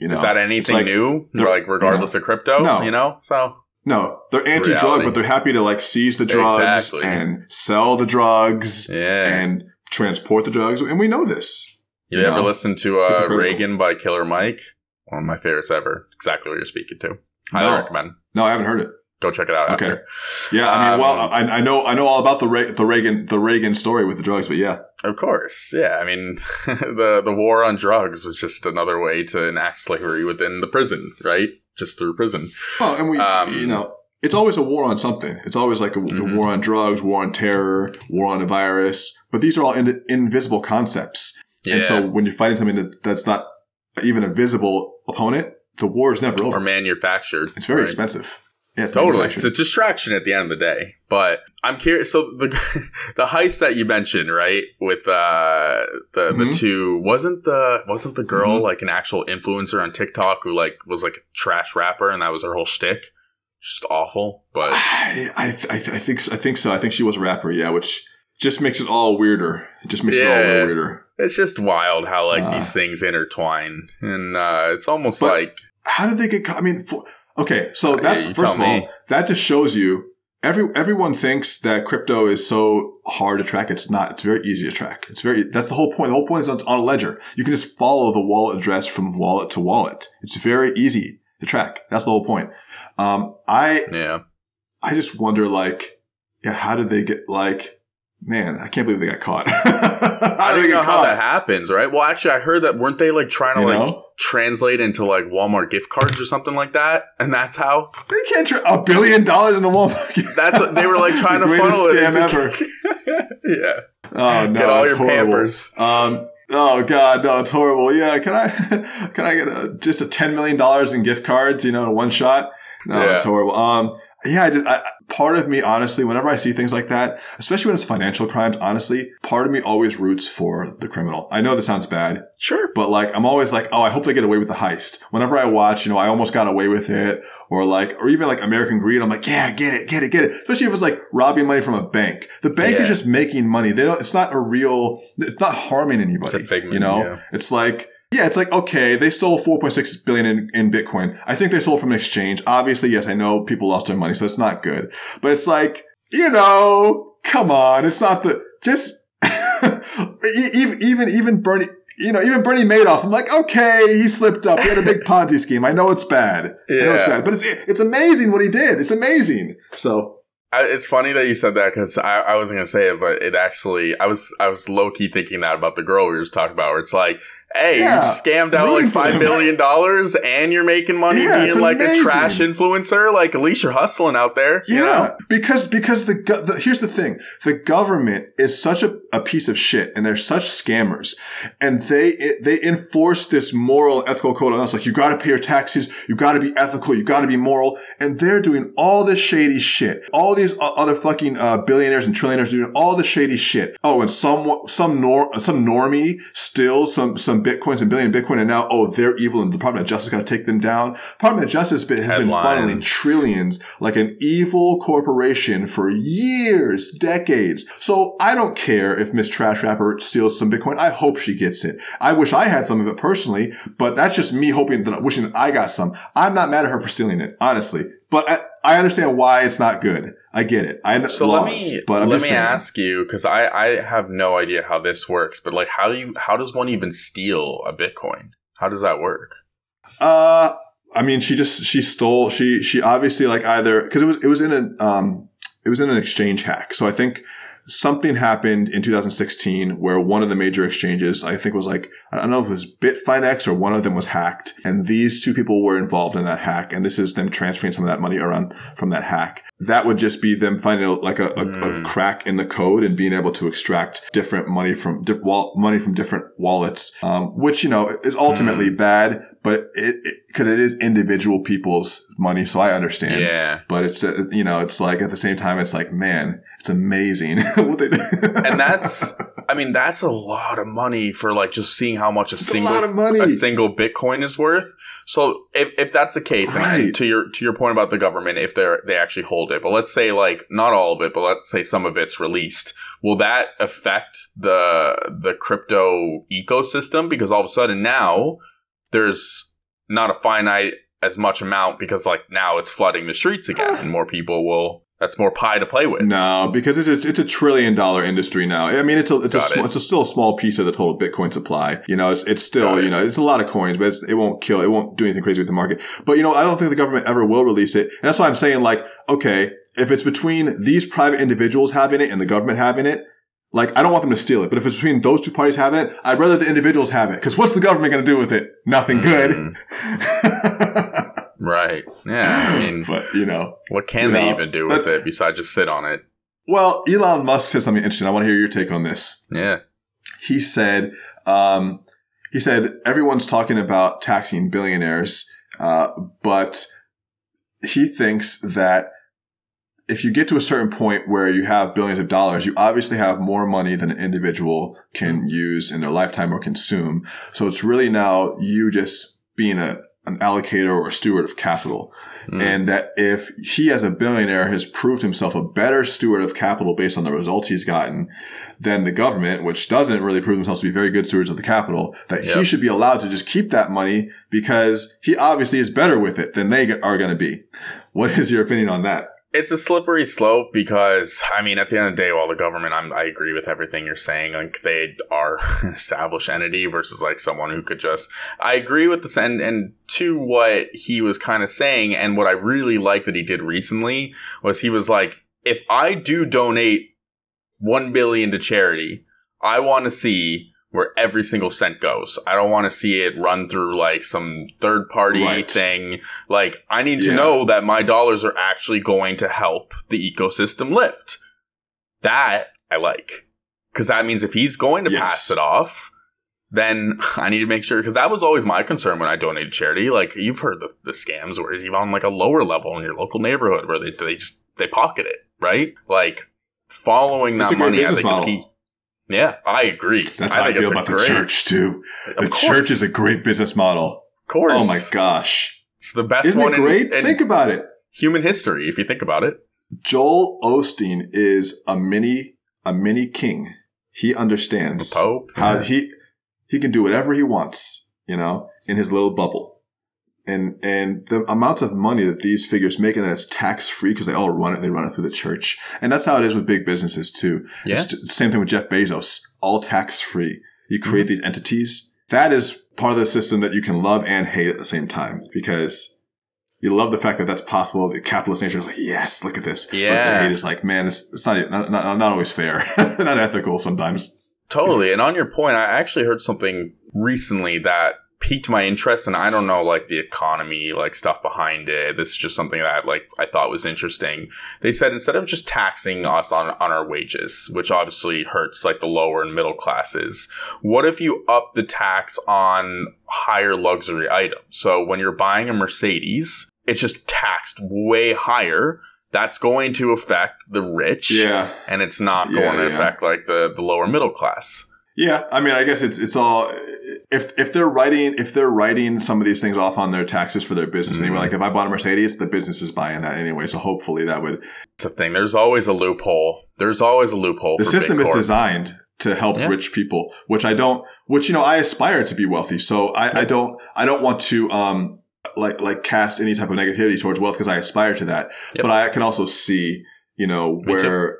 You know? Is that anything like- new? they're- Like regardless of crypto? No. You know? So No, they're anti-drug, but they're happy to like seize the drugs Exactly. and sell the drugs yeah. and transport the drugs, and we know this. You you ever listen to uh, Reagan by Killer Mike? One of my favorites ever. Exactly what you're speaking to. Highly No. recommend. No, I haven't heard it. Go check it out Okay. after. Yeah, I mean, Um, well, I, I know, I know all about the Re- the Reagan the Reagan story with the drugs, but yeah, Of course. Yeah. I mean, the the war on drugs was just another way to enact slavery within the prison, right? Just through prison. well, and we, Um, you know, it's always a war on something. It's always like a, a Mhm. war on drugs, war on terror, war on a virus, but these are all in, invisible concepts. Yeah. And so when you're fighting something that, that's not even a visible opponent, the war is never over. or manufactured. It's very right? expensive. Yeah, it's Totally, it's a distraction at the end of the day. But I'm curious. So the the heist that you mentioned, right, with uh, the the Mhm. two wasn't the wasn't the girl Mhm. like an actual influencer on TikTok who like was like a trash rapper and that was her whole shtick. Just awful, but I, I, I, I think I think so. I think she was a rapper, yeah, which just makes it all weirder. It just makes it all weirder. it's just wild how like Uh. these things intertwine, and uh, it's almost like How did they get? I mean, for, okay, so that's yeah, first of all, me. that just shows you every everyone thinks that crypto is so hard to track. It's not. It's very easy to track. It's very. That's the whole point. The whole point is it's on a ledger. You can just follow the wallet address from wallet to wallet. It's very easy to track. That's the whole point. Um, I yeah, I just wonder, like, yeah, how did they get like? Man, I can't believe they got caught. I don't know how that happens, right? Well, actually, I heard that weren't they like trying to You like know? translate into like Walmart gift cards or something like that, and that's how They can't tra- a billion dollars in a Walmart. That's what they were like trying to funnel it into. yeah, Oh no! Get all it's your horrible. Pampers. Um. Oh god, no, it's horrible. Yeah, can I can I get a, just a ten million dollars in gift cards? You know, in one shot. No, Yeah. it's horrible. Um. Yeah, I just I, part of me, honestly, whenever I see things like that, especially when it's financial crimes, honestly, part of me always roots for the criminal. I know this sounds bad, sure. but like I'm always like, oh, I hope they get away with the heist. Whenever I watch, you know, I almost got away with it, or like, or even like American Greed, I'm like, yeah, get it, get it, get it. Especially if it's like robbing money from a bank. The bank Yeah. is just making money. They don't. It's not a real. It's not harming anybody. It's a figment, you know, yeah. it's like. Yeah, it's like okay, they stole 4.6 billion in, in Bitcoin. I think they sold from an exchange. Obviously, yes, I know people lost their money, so it's not good. But it's like, you know, come on, it's not the just even even even Bernie, you know, even Bernie Madoff. I'm like, okay, he slipped up. He had a big Ponzi scheme. I know it's bad. I know it's Yeah. bad, but it's it's amazing what he did. It's amazing. So I, it's funny that you said that because I, I wasn't gonna say it, but it actually I was I was low key thinking that about the girl we were just talking about. Where it's like, hey, Yeah. you scammed out Rooting like five billion dollars, and you're making money Yeah, being like amazing. a trash influencer. Like at least you're hustling out there. Yeah, You know? because because the, the here's the thing: the government is such a, a piece of shit, and they're such scammers, and they it, they enforce this moral, ethical code on us. Like you got to pay your taxes, you got to be ethical, you got to be moral, and they're doing all this shady shit. All these other fucking uh, billionaires and trillionaires doing all the shady shit. Oh, and some some nor some normie still some some bitcoins and billion bitcoin, and now oh they're evil, and the Department of Justice got to take them down. Department of Justice bit- has been funneling trillions like an evil corporation for years, decades. So I don't care if Miss Trash Rapper steals some Bitcoin. I hope she gets it. I wish I had some of it personally, but that's just me hoping that wishing that I got some. I'm not mad at her for stealing it, honestly. But I, I understand why it's not good. I get it. I So laws, let me but I'm let me saying. ask you because I I have no idea how this works. But like, how do you how does one even steal a Bitcoin? How does that work? Uh, I mean, she just she stole. She she obviously like either because it was it was in an um it was in an exchange hack. So I think something happened in 2016 where one of the major exchanges I think was like I don't know if it was Bitfinex or one of them was hacked, and these two people were involved in that hack, and this is them transferring some of that money around from that hack. That would just be them finding like a, a, Mm. a crack in the code and being able to extract different money from diff- wall- money from different wallets, um, which you know is ultimately bad, but it because it, is individual people's money, so I understand. Yeah. But it's uh, you know it's like at the same time it's like man it's amazing what they do. And that's, I mean, that's a lot of money for like just seeing how much a It's a single money. a single Bitcoin is worth. So if, if that's the case, and- and to your to your point about the government, if they're they actually hold it, but let's say like not all of it, but let's say some of it's released, will that affect the the crypto ecosystem? Because all of a sudden now there's not a finite as much amount because like now it's flooding the streets again, and more people will. That's more pie to play with. No, because it's a, it's a trillion dollar industry now. I mean, it's a it's a, sm- it. it's a still a small piece of the total Bitcoin supply. You know, it's it's still Got you know it's a lot of coins, but it's, it won't kill. It won't do anything crazy with the market. But you know, I don't think the government ever will release it. And that's why I'm saying like, okay, if it's between these private individuals having it and the government having it. Like, I don't want them to steal it, but if it's between those two parties having it, I'd rather the individuals have it. Because what's the government going to do with it? Nothing Mm, good. right. Yeah. I mean, but, you know. what can You they know, even do with it besides just sit on it? Well, Elon Musk said something interesting. I want to hear your take on this. Yeah. he said um, he said everyone's talking about taxing billionaires, uh, but he thinks that if you get to a certain point where you have billions of dollars, you obviously have more money than an individual can use in their lifetime or consume. So it's really now you just being a an allocator or a steward of capital. Mm. And that if he, as a billionaire, has proved himself a better steward of capital based on the results he's gotten than the government, which doesn't really prove themselves to be very good stewards of the capital, that he should be allowed to just keep that money because he obviously is better with it than they are going to be. What is your opinion on that? It's a slippery slope because, I mean, at the end of the day, while the government, I'm, I agree with everything you're saying. Like, they are an established entity versus like someone who could just, I agree with this. And, and to what he was kind of saying, and what I really like that he did recently was he was like, if I do donate 1 billion to charity, I want to see where every single cent goes. I don't want to see it run through like some third party Right. thing. Like, I need to know that my dollars are actually going to help the ecosystem lift. That I like. Because that means if he's going to Yes. pass it off, then I need to make sure. Because that was always my concern when I donated charity. Like, you've heard the, the scams where it's even on like a lower level in your local neighborhood where they, they just, they pocket it, right? Like, following that money, I think is key. Yeah, I agree. That's how I, think feel it's a about the church too. Of The course. church is a great business model. Of course. Oh my gosh. It's the best Isn't one it in- great? in, Think about it. human history, if you think about it. Joel Osteen is a mini a mini king. He The understands Pope. how yeah. he he can do whatever he wants, you know, in his little bubble. And and the amounts of money that these figures make and it's tax free because they all run it, they run it through the church. And that's how it is with big businesses too. Yeah. It's same thing with Jeff Bezos, all tax free. You Mm-hmm. create these entities. That is part of the system that you can love and hate at the same time because you love the fact that that's possible. The capitalist nature is like, yes, look at this. But Yeah. the hate is like, man, it's, it's not, not, not, not always fair, not ethical sometimes. Totally. And on your point, I actually heard something recently that piqued my interest and I don't know like the economy, like stuff behind it. This is just something that like I thought was interesting. They said instead of just taxing us on, on our wages, which obviously hurts like the lower and middle classes, what if you up the tax on higher luxury items? So when you're buying a Mercedes, it's just taxed way higher. That's going to affect the rich. Yeah. And it's not Yeah, going to yeah. affect like the, the lower middle class. Yeah, I mean, I guess it's it's all if if they're writing if they're writing some of these things off on their taxes for their business Mhm. anyway. Like if I bought a Mercedes, the business is buying that anyway. So hopefully that would It's a thing. There's always a loophole. There's always a loophole. the system is designed to help Yeah. rich people, which I don't. Which you know, I aspire to be wealthy, so I, I don't I don't want to um like like cast any type of negativity towards wealth because I aspire to that. Yep. But I can also see you know Me too. where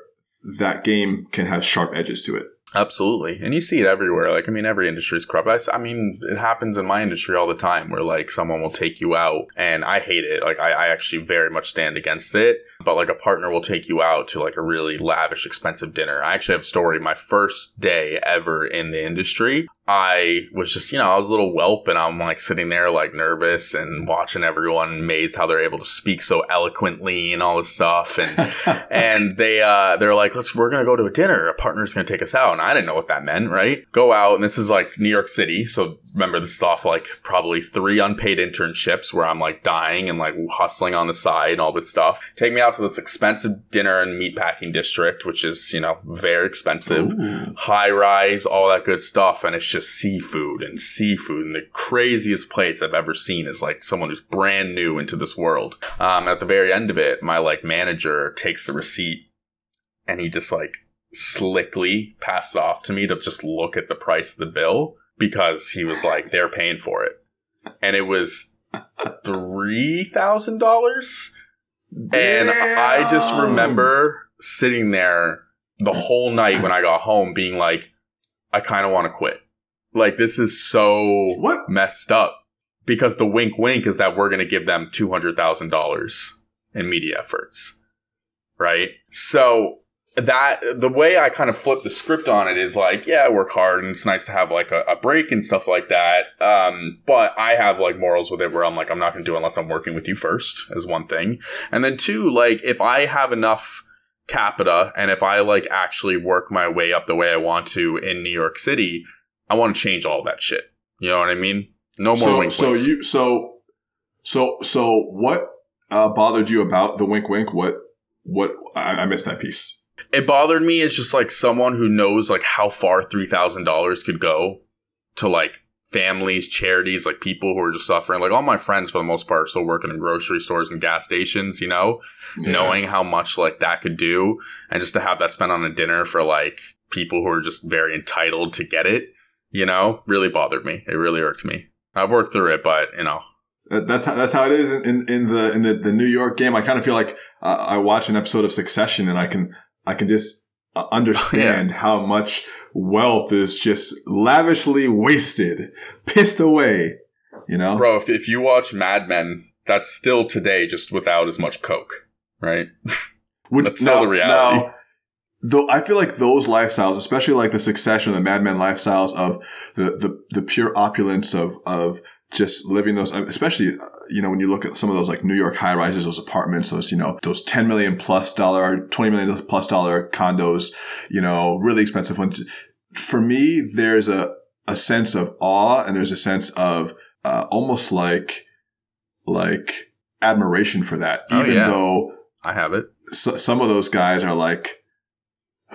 that game can have sharp edges to it. Absolutely. And you see it everywhere. Like, I mean, every industry is corrupt. I mean, it happens in my industry all the time where, like, someone will take you out and I hate it. Like, I, I actually very much stand against it. But, like, a partner will take you out to, like, a really lavish, expensive dinner. I actually have a story. My first day ever in the industry, I was just, you know, I was a little whelp and I'm like sitting there like nervous and watching everyone amazed how they're able to speak so eloquently and all this stuff. And, and they, uh, they're like, let's, we're going to go to a dinner. A partner's going to take us out. And I didn't know what that meant, right? Go out. And this is like New York City. So remember, this is off like probably three unpaid internships where I'm like dying and like hustling on the side and all this stuff. Take me out to this expensive dinner in meatpacking district, which is, you know, very expensive, Ooh. high rise, all that good stuff. And it's just seafood and seafood and the craziest plates I've ever seen is like someone who's brand new into this world. Um, at the very end of it, my like manager takes the receipt and he just like slickly passed it off to me to just look at the price of the bill because he was like, they're paying for it. And it was $3,000. And I just remember sitting there the whole night when I got home being like, I kind of want to quit. Like, this is so What? messed up. Because the wink wink is that we're going to give them $200,000 in media efforts. Right? So that the way I kind of flip the script on it is like, yeah, I work hard and it's nice to have like a, a break and stuff like that. Um, but I have like morals with it where I'm like, I'm not going to do it unless I'm working with you first, is one thing. And then two, like, if I have enough capita and if I like actually work my way up the way I want to in New York City, I want to change all that shit. You know what I mean? No more so wink so winks. you so so so what uh, bothered you about the wink wink? What what I, I missed that piece. It bothered me as just like someone who knows like how far three thousand dollars could go to like families, charities, like people who are just suffering. Like all my friends for the most part are still working in grocery stores and gas stations, you know, Yeah. knowing how much like that could do and just to have that spent on a dinner for like people who are just very entitled to get it, you know, really bothered me. It really irked me. I've worked through it, but you know, That's how, that's how it is in, in the in the, the New York game. I kind of feel like uh, I watch an episode of Succession and I can I can just uh, understand how much wealth is just lavishly wasted, pissed away. You know, bro, if, if you watch Mad Men, that's still today just without as much coke, right? Would- That's still the reality. now, though I feel like those lifestyles, especially like the Succession, of the Mad Men lifestyles of the the, the pure opulence of of just living those, especially uh, you know when you look at some of those like New York high rises, those apartments, those you know those ten million plus dollar, twenty million plus dollar condos, you know, really expensive ones. For me, there's a a sense of awe and there's a sense of uh, almost like like admiration for that, Oh, even yeah. though I have it. so, some of those guys are like,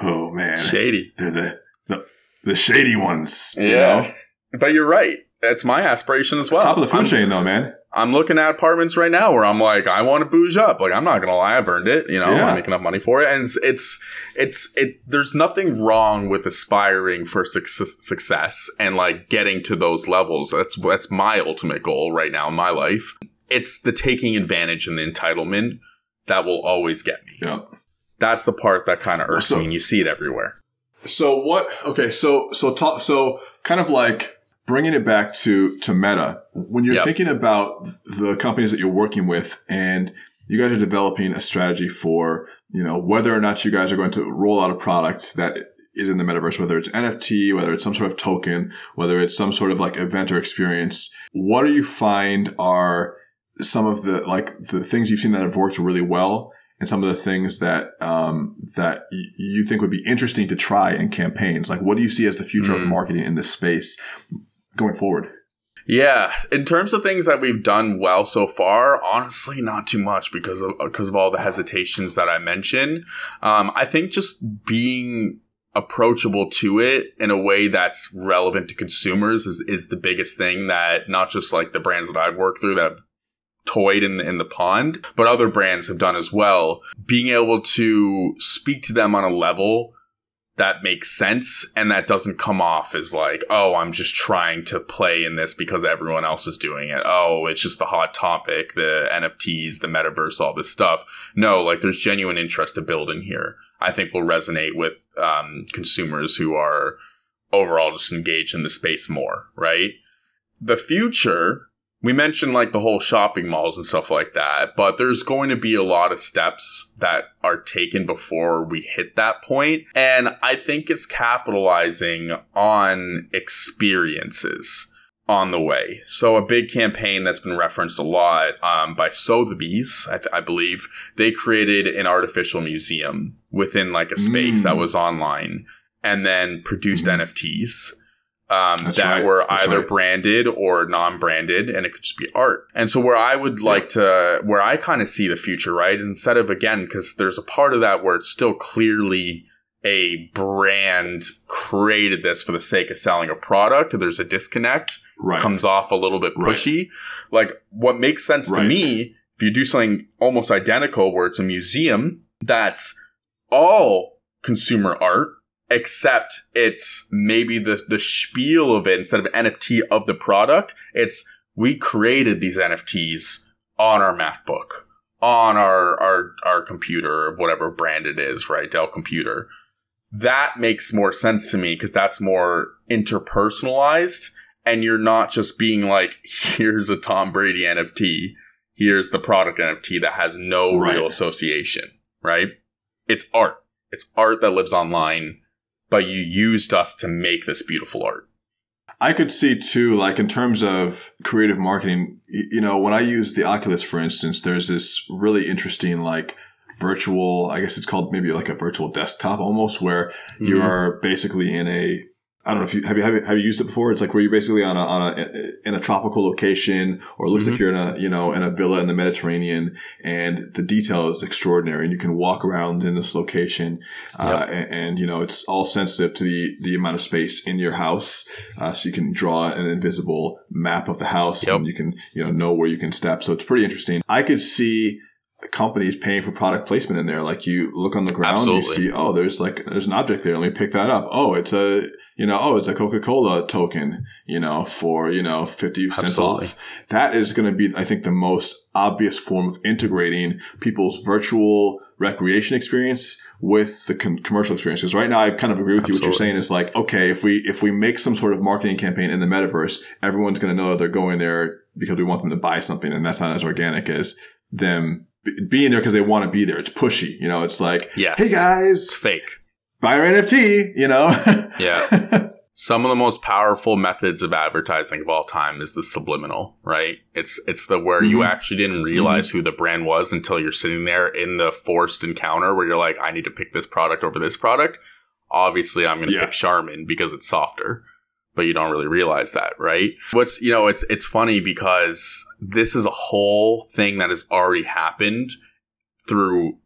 oh man, Shady. they're the, the the shady ones. you know? But you're right. That's my aspiration as It's well. top of the food I'm, chain, though, man. I'm looking at apartments right now where I'm like, I want to bouge up. Like, I'm not gonna lie, I've earned it. You know, Yeah. I make enough money for it, and it's it's it's it. There's nothing wrong with aspiring for suc- success and like getting to those levels. That's that's my ultimate goal right now in my life. It's the taking advantage and the entitlement that will always get me. Yeah. That's the part that kind of irks So- me, and you see it everywhere. So what? Okay, so so talk. So kind of like bringing it back to to Meta. When you're Yep. thinking about the companies that you're working with, and you guys are developing a strategy for you know whether or not you guys are going to roll out a product that is in the metaverse, whether it's NFT, whether it's some sort of token, whether it's some sort of like event or experience. What do you find are some of the like the things you've seen that have worked really well and some of the things that um, that y- you think would be interesting to try in campaigns? Like, what do you see as the future of Mm. marketing in this space going forward? Yeah, in terms of things that we've done well so far, honestly, not too much because of because of all the hesitations that I mentioned. Um, I think just being approachable to it in a way that's relevant to consumers is is the biggest thing that not just like the brands that I've worked through that have toyed in the, in the pond, but other brands have done as well. Being able to speak to them on a level that makes sense and that doesn't come off as like, oh, I'm just trying to play in this because everyone else is doing it. Oh, it's just the hot topic, the NFTs, the metaverse, all this stuff. No, like there's genuine interest to build in here. I think will resonate with um, consumers who are overall just engaged in the space more, right? The future we mentioned like the whole shopping malls and stuff like that, but there's going to be a lot of steps that are taken before we hit that point. And I think it's capitalizing on experiences on the way. So a big campaign that's been referenced a lot um, by Sotheby's, I, th- I, believe, they created an artificial museum within like a space mm. that was online and then produced mm-hmm. NFTs um, that right. were That's either right. branded or non-branded, and it could just be art. And so, where I would like to, where I kind of see the future, right, instead of again, because there's a part of that where it's still clearly a brand created this for the sake of selling a product. There's a disconnect. Right. Comes off a little bit pushy. Like what makes sense to me, if you do something almost identical, where it's a museum that's all consumer art except it's maybe the the spiel of it instead of NFT of the product. It's we created these NFTs on our MacBook, on our our our computer of whatever brand it is, right? Dell computer. That makes more sense to me because that's more interpersonalized and you're not just being like, here's a Tom Brady NFT, here's the product NFT that has no right. real association, right? It's art. It's art that lives online but you used us to make this beautiful art. I could see too, like in terms of creative marketing, you know, when I use the Oculus, for instance, there's this really interesting, like, virtual, I guess it's called maybe like a virtual desktop almost, where mm-hmm. you are basically in a I don't know if you have you have you, have you used it before. It's like where you're basically on a on a in a tropical location, or it looks mm-hmm. like you're in a you know in a villa in the Mediterranean, and the detail is extraordinary, and you can walk around in this location, uh, and, and, you know it's all sensitive to the the amount of space in your house, uh, so you can draw an invisible map of the house, yep. and you can you know know where you can step. So it's pretty interesting. I could see companies paying for product placement in there. Like you look on the ground, Absolutely. you see, oh, there's like there's an object there. Let me pick that up. Oh, it's a you know, oh, it's a Coca Cola token, you know, for, you know, 50 cents Absolutely. off. That is going to be, I think, the most obvious form of integrating people's virtual recreation experience with the con- commercial experience. Because right now, I kind of agree with Absolutely. you. What you're saying is like, okay, if we, if we make some sort of marketing campaign in the metaverse, everyone's going to know that they're going there because we want them to buy something. And that's not as organic as them being there because they want to be there. It's pushy. You know, it's like, yes. hey guys, it's fake buy our NFT, you know? yeah. Some of the most powerful methods of advertising of all time is the subliminal, right? It's it's the where mm-hmm. you actually didn't realize mm-hmm. who the brand was until you're sitting there in the forced encounter where you're like, I need to pick this product over this product. Obviously, I'm going to yeah. pick Charmin because it's softer, but you don't really realize that, right? What's you know, it's it's funny because this is a whole thing that has already happened through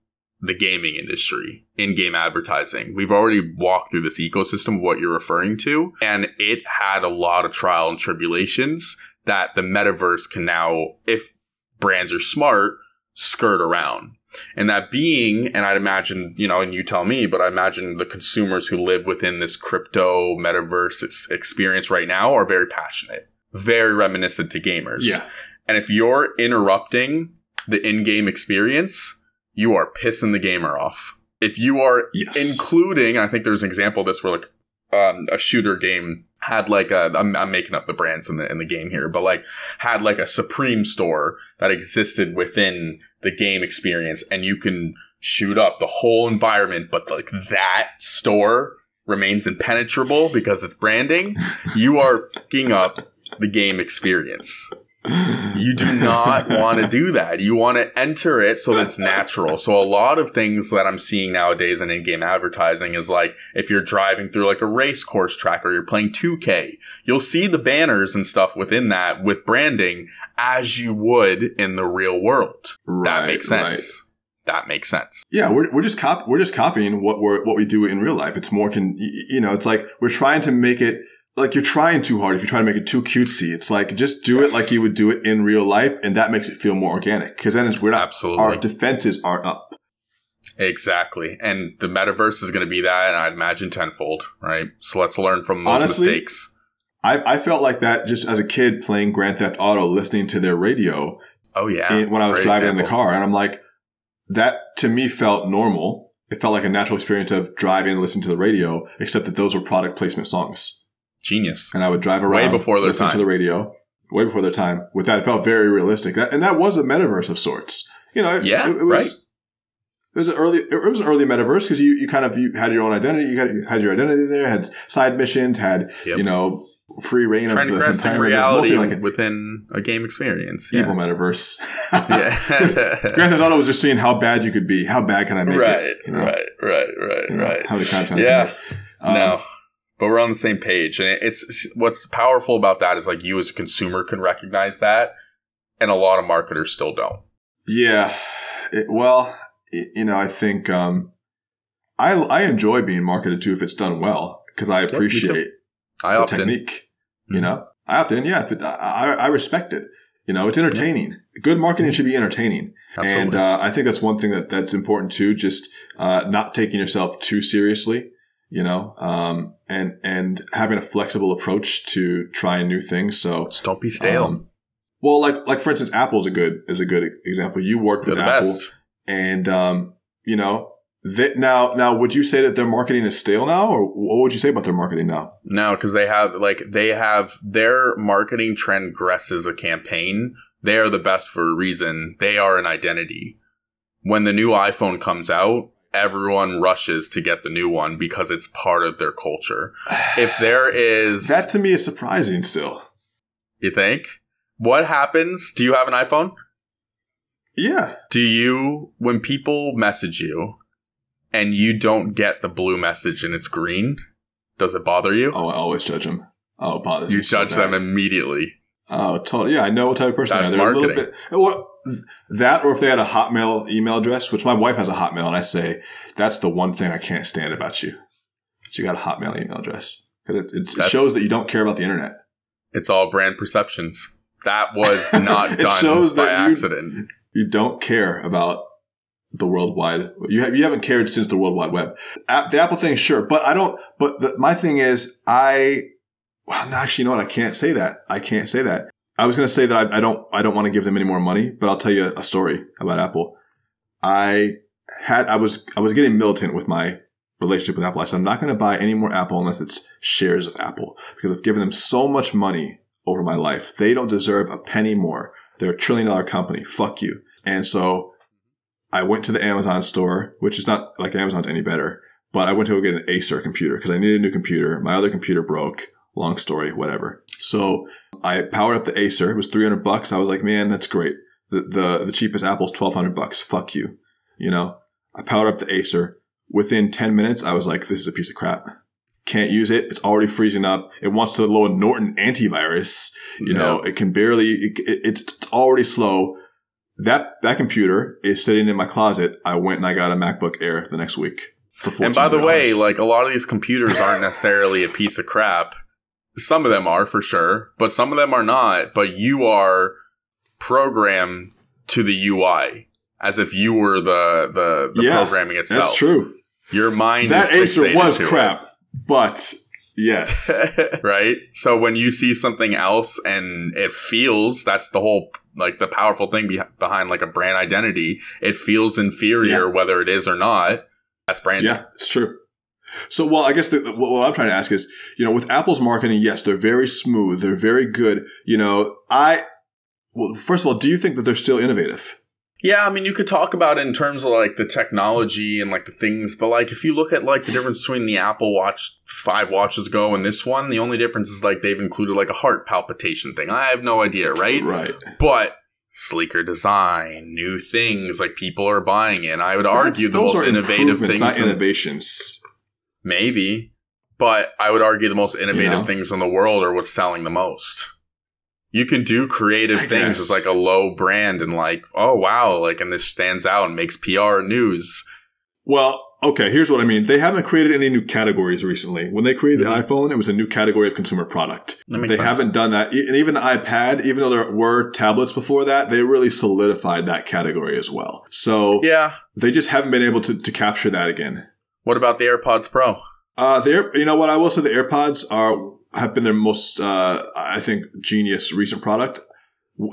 the gaming industry in game advertising. We've already walked through this ecosystem of what you're referring to, and it had a lot of trial and tribulations that the metaverse can now, if brands are smart, skirt around. And that being, and I'd imagine, you know, and you tell me, but I imagine the consumers who live within this crypto metaverse experience right now are very passionate, very reminiscent to gamers. Yeah. And if you're interrupting the in game experience, you are pissing the gamer off. If you are yes. including, I think there's an example of this where like um, a shooter game had like a I'm, I'm making up the brands in the in the game here, but like had like a Supreme store that existed within the game experience, and you can shoot up the whole environment, but like that store remains impenetrable because it's branding. You are fucking up the game experience you do not want to do that. You want to enter it so that it's natural. So a lot of things that I'm seeing nowadays in in-game advertising is like if you're driving through like a race course track or you're playing 2K, you'll see the banners and stuff within that with branding as you would in the real world. Right, that makes sense. Right that makes sense. Yeah, we're, we're just cop- we're just copying what we're what we do in real life. It's more can you know, it's like we're trying to make it like you're trying too hard if you try to make it too cutesy. It's like just do yes. it like you would do it in real life, and that makes it feel more organic. Because then it's we're not Absolutely. our defenses aren't up. Exactly, and the metaverse is going to be that, and I'd imagine tenfold, right? So let's learn from those Honestly, mistakes. I, I felt like that just as a kid playing Grand Theft Auto, listening to their radio. Oh yeah, when I was Great driving example. in the car, and I'm like, that to me felt normal. It felt like a natural experience of driving and listening to the radio, except that those were product placement songs. Genius. And I would drive around, way before listen time. to the radio. way before their time with that. It felt very realistic. That, and that was a metaverse of sorts. You know, it, Yeah, it, it was, right. It was an early. It was an early metaverse because you, you kind of you had your own identity. You had, you had your identity there. Had side missions. Had Yep. you know free reign of the entire. Reality like an within a game experience. evil metaverse. yeah. Grand Theft Auto was just seeing how bad you could be. How bad can I make right, it? you know? right, right, right, You know, right. How many content? Yeah. Um, no, but we're on the same page, and it's what's powerful about that is like you as a consumer can recognize that, and a lot of marketers still don't. Yeah. It- well, y- you know, I think um, I I enjoy being marketed to if it's done well because I appreciate I the technique. You Mhm. know, I opt in. Yeah, but I, I respect it. You know, it's entertaining. Good marketing should be entertaining, absolutely. and uh, I think that's one thing that that's important too. Just uh, not taking yourself too seriously. You know, um, and and having a flexible approach to trying new things. So Just don't be stale. um, well, like like for instance, Apple's a good is a good example. You worked They're with Apple, best. and um, you know, they, now now would you say that their marketing is stale now, or what would you say about their marketing now? No, because they have like they have their marketing transgresses a campaign. They are the best for a reason. They are an identity. When the new iPhone comes out, everyone rushes to get the new one because it's part of their culture. If there is That to me is surprising. Still, you think? What happens? Do you have an iPhone? yeah, Do you when people message you and you don't get the blue message and it's green, does it bother you? oh, I always judge them. Oh, it bothers you me so judge them immediately. Oh, totally. Yeah, I know what type of person That's they are. They're a marketing. little bit what that, or if they had a Hotmail email address, which my wife has a Hotmail, and I say that's the one thing I can't stand about you. She got a Hotmail email address it, it shows that you don't care about the internet. It's all brand perceptions. That was not It done shows by that accident. You don't care about the worldwide. You have you haven't cared since the World Wide Web. App, the Apple thing, sure, but I don't. But the, my thing is, I well, actually, you know what? I can't say that. I can't say that. I was going to say that I, I don't. I don't want to give them any more money, but I'll tell you a story about Apple. I had. I was. I was getting militant with my relationship with Apple. I said I'm not going to buy any more Apple unless it's shares of Apple because I've given them so much money over my life. They don't deserve a penny more. They're a trillion dollar company. Fuck you. And so I went to the Amazon store, which is not like Amazon's any better, but I went to go get an Acer computer because I needed a new computer. My other computer broke. Long story, whatever. So I powered up the Acer. It was 300 bucks. I was like, man, that's great. The, the, the cheapest Apple's 1200 bucks. Fuck you. You know, I powered up the Acer. Within 10 minutes, I was like, this is a piece of crap. Can't use it. It's already freezing up. It wants to load Norton antivirus. You know, it can barely, it, it, it's already slow. That, that computer is sitting in my closet. I went and I got a MacBook Air the next week. And by the way, like a lot of these computers aren't necessarily a piece of crap. Some of them are for sure, but some of them are not. But you are programmed to the UI as if you were the the, the Yeah, programming itself. that's true. Your mind That fixated was to it. crap, but yes. right? So when you see something else and it feels that's the whole like the powerful thing be- behind like a brand identity. It feels inferior whether it is or not. That's branding. Yeah, it's true. So, well, I guess the, what what I'm trying to ask is, you know, with Apple's marketing, yes, they're very smooth, they're very good. You know, I, well, first of all, do you think that they're still innovative? Yeah, I mean, you could talk about it in terms of like the technology and like the things, but like if you look at like the difference between the Apple Watch five watches ago and this one, the only difference is like they've included like a heart palpitation thing. I have no idea, right? Right. But sleeker design, new things, like people are buying it. I would argue That's- the those most are innovative things, not in- innovations. Maybe, but I would argue the most innovative know? things in the world are what's selling the most. You can do creative I things guess. as like a low brand and like, oh wow, like and this stands out and makes PR news. Well, okay, here's what I mean. They haven't created any new categories recently. When they created Mhm. the iPhone, it was a new category of consumer product. They sense. haven't done that. And even the iPad, even though there were tablets before that, they really solidified that category as well. So Yeah. they just haven't been able to, to capture that again. What about the AirPods Pro? Uh, the Air, you know what I will say, the AirPods are have been their most, uh, I think, genius recent product.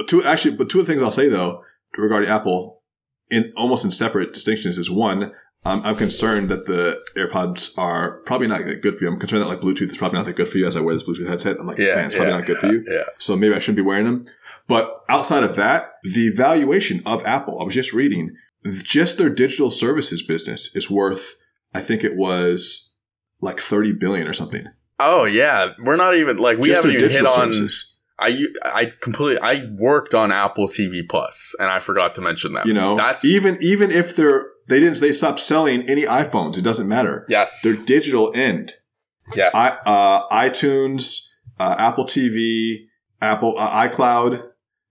Two actually, but two of the things I'll say though regarding Apple, in almost in separate distinctions, is one, I'm, I'm concerned that the AirPods are probably not that good for you. I'm concerned that like Bluetooth is probably not that good for you as I wear this Bluetooth headset. I'm like, Yeah, man, it's probably yeah, not good for you. Yeah. So maybe I shouldn't be wearing them. But outside of that, the valuation of Apple, I was just reading, just their digital services business is worth, I think it was like 30 billion or something. Oh yeah, we're not even like we just haven't even hit on. services. I completely I worked on Apple TV Plus and I forgot to mention that. You know, that's even even if they're they didn't they stopped selling any iPhones, it doesn't matter. yes, Their digital end, yes, I, uh, iTunes, uh, Apple TV, Apple uh, iCloud,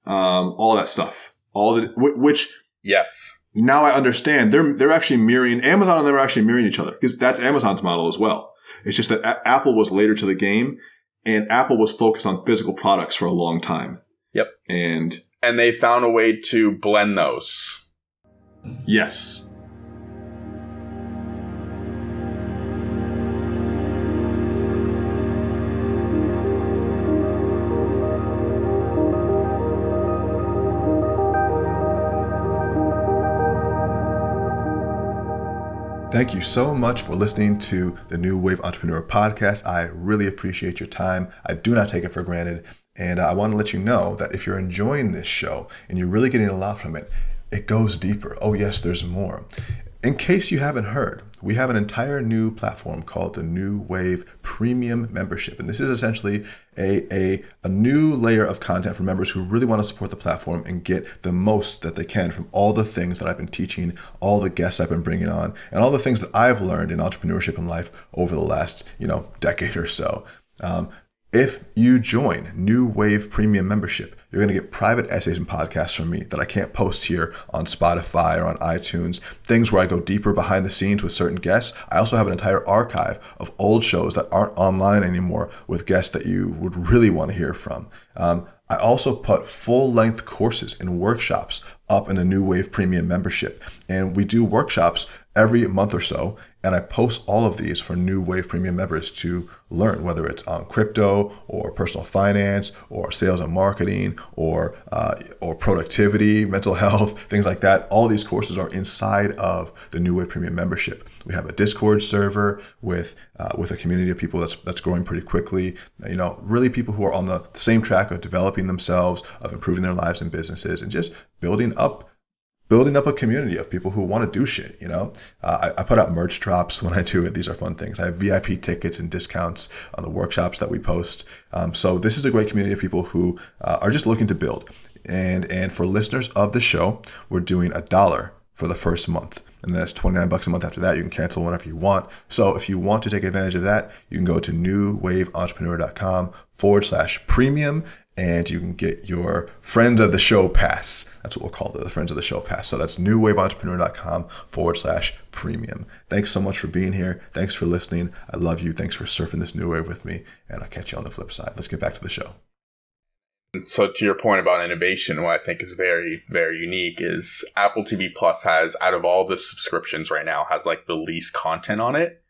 um, all that stuff. All the which yes, now I understand they're they're actually mirroring Amazon and they're actually mirroring each other because that's Amazon's model as well. It's just that A- Apple was later to the game, and Apple was focused on physical products for a long time. Yep. And and they found a way to blend those. yes, Thank you so much for listening to the New Wave Entrepreneur podcast. I really appreciate your time. I do not take it for granted. And I want to let you know that if you're enjoying this show and you're really getting a lot from it, it goes deeper. Oh, yes, there's more. In case you haven't heard, we have an entire new platform called the New Wave Premium Membership. And this is essentially a, a, a new layer of content for members who really want to support the platform and get the most that they can from all the things that I've been teaching, all the guests I've been bringing on, and all the things that I've learned in entrepreneurship and life over the last, you know, decade or so. Um, if you join New Wave Premium membership, you're going to get private essays and podcasts from me that I can't post here on Spotify or on iTunes, things where I go deeper behind the scenes with certain guests. I also have an entire archive of old shows that aren't online anymore with guests that you would really want to hear from. Um, I also put full length courses and workshops up in the New Wave Premium membership. And we do workshops every month or so. And I post all of these for New Wave Premium members to learn, whether it's on crypto or personal finance or sales and marketing or uh, or productivity, mental health, things like that. All these courses are inside of the New Wave Premium membership. We have a Discord server with uh, with a community of people that's that's growing pretty quickly. You know, really people who are on the, same track of developing themselves, of improving their lives and businesses, and just building up building up a community of people who want to do shit. You know, uh, I, I, put out merch drops when I do it. These are fun things. I have VIP tickets and discounts on the workshops that we post. Um, so this is a great community of people who uh, are just looking to build. And and for listeners of the show, we're doing a dollar for the first month. And then it's 29 bucks a month after that. You can cancel whenever you want. So if you want to take advantage of that, you can go to newwaveentrepreneur.com forward slash premium and you can get your friends of the show pass. That's what we'll call it, the friends of the show pass. So that's newwaveentrepreneur.com forward slash premium. Thanks so much for being here. Thanks for listening. I love you. Thanks for surfing this new wave with me. And I'll catch you on the flip side. Let's get back to the show. So to your point about innovation, what I think is very, very unique is Apple TV Plus has, out of all the subscriptions right now, has like the least content on it.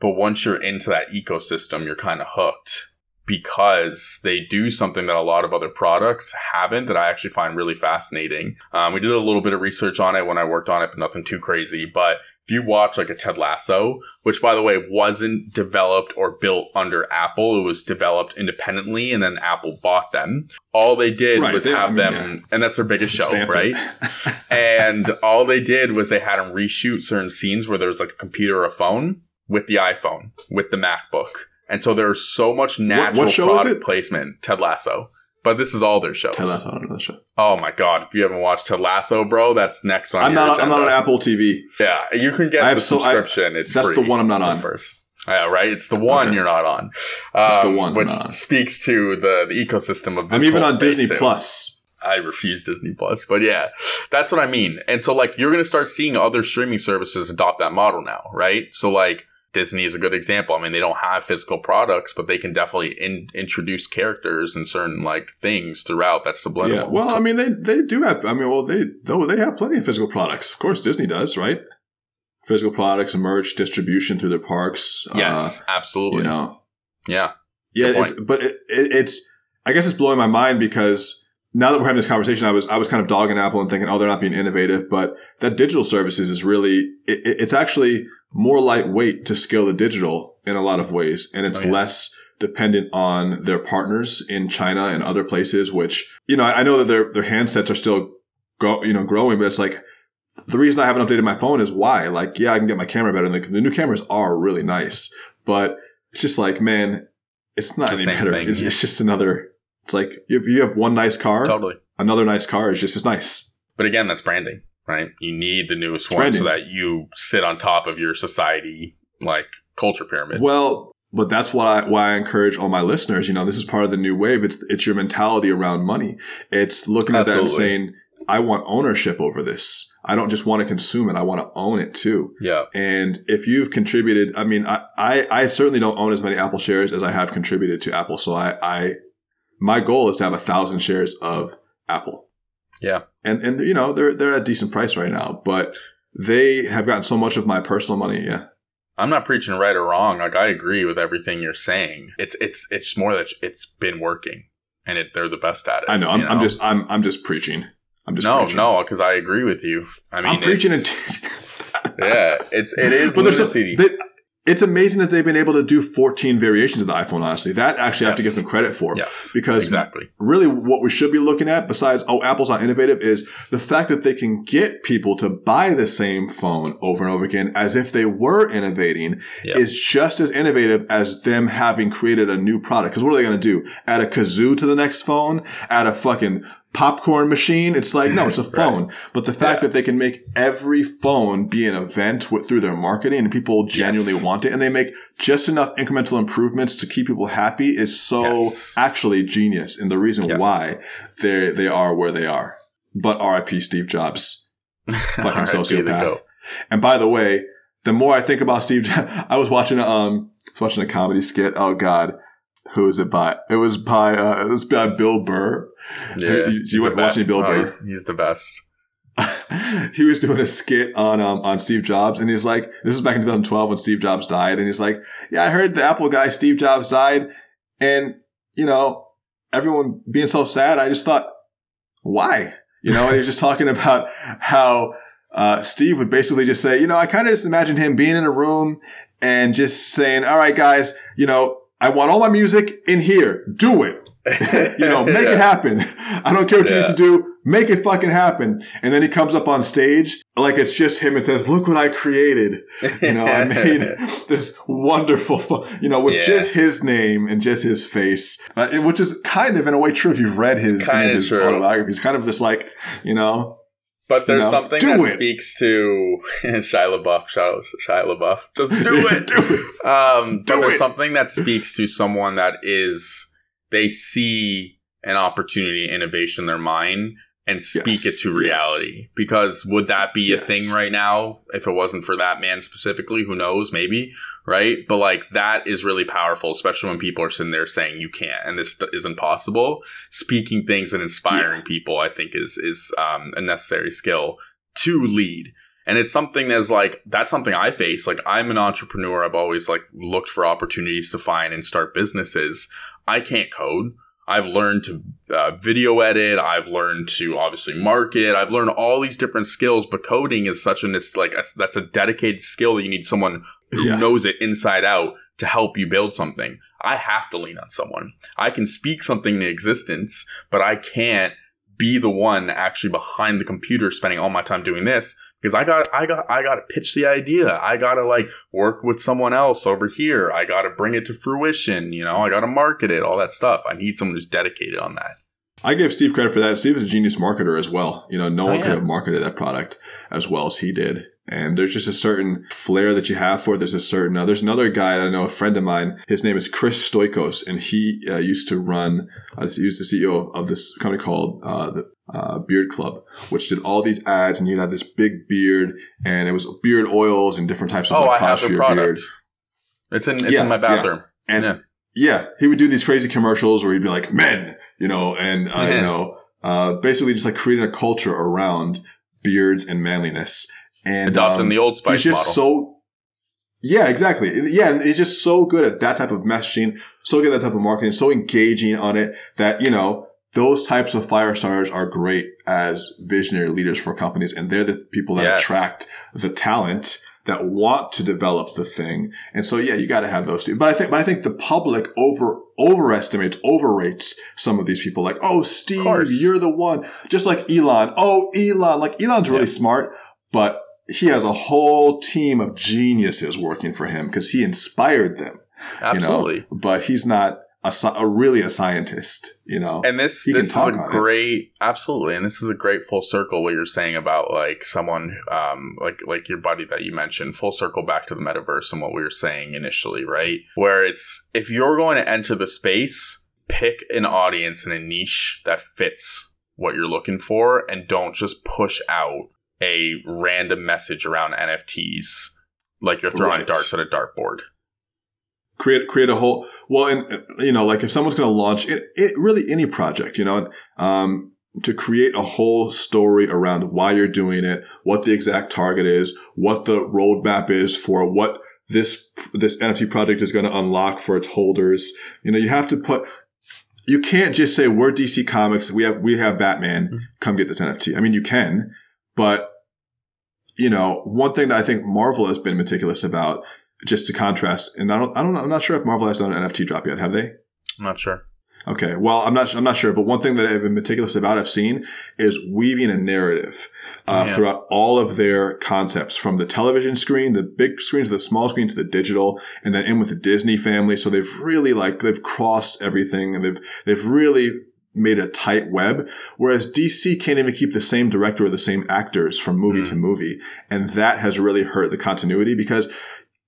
But once you're into that ecosystem, you're kind of hooked because they do something that a lot of other products haven't that I actually find really fascinating. Um, we did a little bit of research on it when I worked on it, but nothing too crazy. But if you watch like a Ted Lasso, which by the way wasn't developed or built under Apple, it was developed independently and then Apple bought them. All they did Right, was they- I have mean, them, yeah. and that's their biggest show, Stamp it. right? and all they did was they had them reshoot certain scenes where there was like a computer or a phone with the iPhone, with the MacBook. And so there's so much natural what is product placement, Ted Lasso. But this is all their shows. Ted Lasso on another show. Oh my god, if you haven't watched Ted Lasso, bro, that's next on I'm not. I'm not on. Apple TV. Yeah, you can get I have the so- I- subscription. it's that's the one I'm not on. first. Yeah, right. It's the one Okay. you're not on. It's the Um, one which on. speaks to the the ecosystem of this. I'm even on Disney too. Plus. I refuse Disney Plus, but yeah, that's what I mean. And so like you're going to start seeing other streaming services adopt that model now, right? So like Disney is a good example. I mean, they don't have physical products, but they can definitely in- introduce characters and certain like things throughout that's subliminal. Yeah. Well, I mean, they they do have. I mean, well, they though they have plenty of physical products. Of course, Disney does, right? Physical products, merch, distribution through their parks. yes, Uh, absolutely. you know. yeah. Yeah, it's, but it, it, it's. I guess it's blowing my mind because now that we're having this conversation, I was I was kind of dogging Apple and thinking, oh, they're not being innovative, but that digital services is really it, it's actually more lightweight to scale the digital in a lot of ways, and it's oh, yeah. less dependent on their partners in China and other places. Which you know, I know that their their handsets are still go you know growing, but it's like the reason I haven't updated my phone is why. Like, yeah, I can get my camera better. The, the new cameras are really nice, but it's just like, man, it's not any better. Thing, it's, yeah. it's just another it's like if you have one nice car, totally. Another nice car is just as nice. But again, that's branding, right? You need the newest it's one so that you sit on top of your society like culture pyramid. Well, but that's why I, why I encourage all my listeners. You know, this is part of the new wave. It's it's your mentality around money. It's looking at Absolutely. that and saying, I want ownership over this. I don't just want to consume it. I want to own it too. Yeah. And if you've contributed, I mean, I, I, I certainly don't own as many Apple shares as I have contributed to Apple. So I, I my goal is to have a thousand shares of Apple. Yeah. And and you know, they're they're at a decent price right now, but they have gotten so much of my personal money, yeah. I'm not preaching right or wrong. Like I agree with everything you're saying. It's it's it's more that it's been working and it, they're the best at it. I know. I'm, know? I'm just I'm I'm just preaching. I'm just no preaching. no because I agree with you. I mean, I'm preaching it. yeah, it's it is. But there's a, they, it's amazing that they've been able to do 14 variations of the iPhone, honestly. That actually yes. have to give them credit for. Yes. Because exactly. really what we should be looking at, besides, oh, Apple's not innovative, is the fact that they can get people to buy the same phone over and over again as if they were innovating yep. is just as innovative as them having created a new product. Because what are they going to do? Add a kazoo to the next phone? Add a fucking popcorn machine. It's like, no, it's a phone. right. But the fact yeah. that they can make every phone be an event with, through their marketing and people genuinely yes. want it and they make just enough incremental improvements to keep people happy is so yes. actually genius. And the reason yes. why they they are where they are. But RIP Steve Jobs. Fucking sociopath. And by the way, the more I think about Steve, I was watching um, was watching a comedy skit. Oh God, who is it by? It was by uh, it was by Bill Burr yeah, you watch watching Bill Burr? Oh, he's, he's, the best. he was doing a skit on um, on Steve Jobs, and he's like, "This is back in 2012 when Steve Jobs died," and he's like, "Yeah, I heard the Apple guy Steve Jobs died, and you know, everyone being so sad. I just thought, why? You know?" and he was just talking about how uh, Steve would basically just say, "You know, I kind of just imagined him being in a room and just saying, all right, guys, you know." I want all my music in here. Do it. you know, make yeah. it happen. I don't care what yeah. you need to do. Make it fucking happen. And then he comes up on stage like it's just him and says, look what I created. You know, I made this wonderful, you know, with yeah. just his name and just his face, uh, which is kind of in a way true if you've read his, his true. autobiography. He's kind of just like, you know, but there's you know, something that it. speaks to Shia LaBeouf. Shia, Shia LaBeouf. Just do it. do it. Um, do but there's it. something that speaks to someone that is they see an opportunity, innovation in their mind and speak yes, it to reality. Yes. Because would that be yes. a thing right now if it wasn't for that man specifically? Who knows? Maybe, right? But like that is really powerful, especially when people are sitting there saying you can't and this isn't possible. Speaking things and inspiring yeah. people, I think, is is um, a necessary skill to lead. And it's something that's like that's something I face. Like I'm an entrepreneur. I've always like looked for opportunities to find and start businesses. I can't code. I've learned to uh, video edit. I've learned to obviously market. I've learned all these different skills, but coding is such an it's like a, that's a dedicated skill that you need someone who yeah. knows it inside out to help you build something. I have to lean on someone. I can speak something into existence, but I can't be the one actually behind the computer spending all my time doing this because I got I got I got to pitch the idea. I got to like work with someone else over here. I got to bring it to fruition, you know. I got to market it, all that stuff. I need someone who's dedicated on that. I give Steve credit for that. Steve is a genius marketer as well. You know, no oh, one yeah. could have marketed that product as well as he did. And there's just a certain flair that you have for it. There's a certain, uh, there's another guy that I know, a friend of mine. His name is Chris Stoikos, and he uh, used to run, uh, he was the CEO of this company called uh, the uh, Beard Club, which did all these ads, and he had this big beard, and it was beard oils and different types of oh, like, I have the product. Beard. It's in, it's yeah, in my bathroom. Yeah. And yeah. yeah, he would do these crazy commercials where he'd be like, men, you know, and, uh, you know, uh, basically just like creating a culture around beards and manliness. And adopting um, the old spice he's just model. so yeah, exactly. Yeah, and he's just so good at that type of messaging, so good at that type of marketing, so engaging on it that, you know, those types of fire starters are great as visionary leaders for companies, and they're the people that Yes. attract the talent that want to develop the thing. And so, yeah, you got to have those two. But I think, but I think the public over overestimates, overrates some of these people. Like, oh, Steve, you're the one. Just like Elon. Oh, Elon. Like Elon's really Yeah. smart, but he has a whole team of geniuses working for him because he inspired them. Absolutely. You know? But he's not a, a really a scientist. You know. And this He this is a on it. great absolutely, and this is a great full circle what you're saying about like someone um like like your buddy that you mentioned, full circle back to the metaverse and what we were saying initially, right? Where it's if you're going to enter the space, pick an audience and a niche that fits what you're looking for and don't just push out a random message around NFTs like you're throwing Right. darts at a dartboard. Create create a whole well and you know like if someone's going to launch it, it really any project you know um to create a whole story around why you're doing it what the exact target is what the roadmap is for what this this nft project is going to unlock for its holders you know you have to put you can't just say we're dc comics we have we have batman Mhm. come get this nft i mean you can but you know one thing that i think marvel has been meticulous about just to contrast, and I don't, I don't, I'm not sure if Marvel has done an NFT drop yet. Have they? I'm not sure. Okay. Well, I'm not, I'm not sure, but one thing that I've been meticulous about, I've seen is weaving a narrative uh, Yeah. throughout all of their concepts, from the television screen, the big screen to the small screen to the digital, and then in with the Disney family. So they've really like they've crossed everything, and they've they've really made a tight web. Whereas DC can't even keep the same director or the same actors from movie Mm. to movie, and that has really hurt the continuity because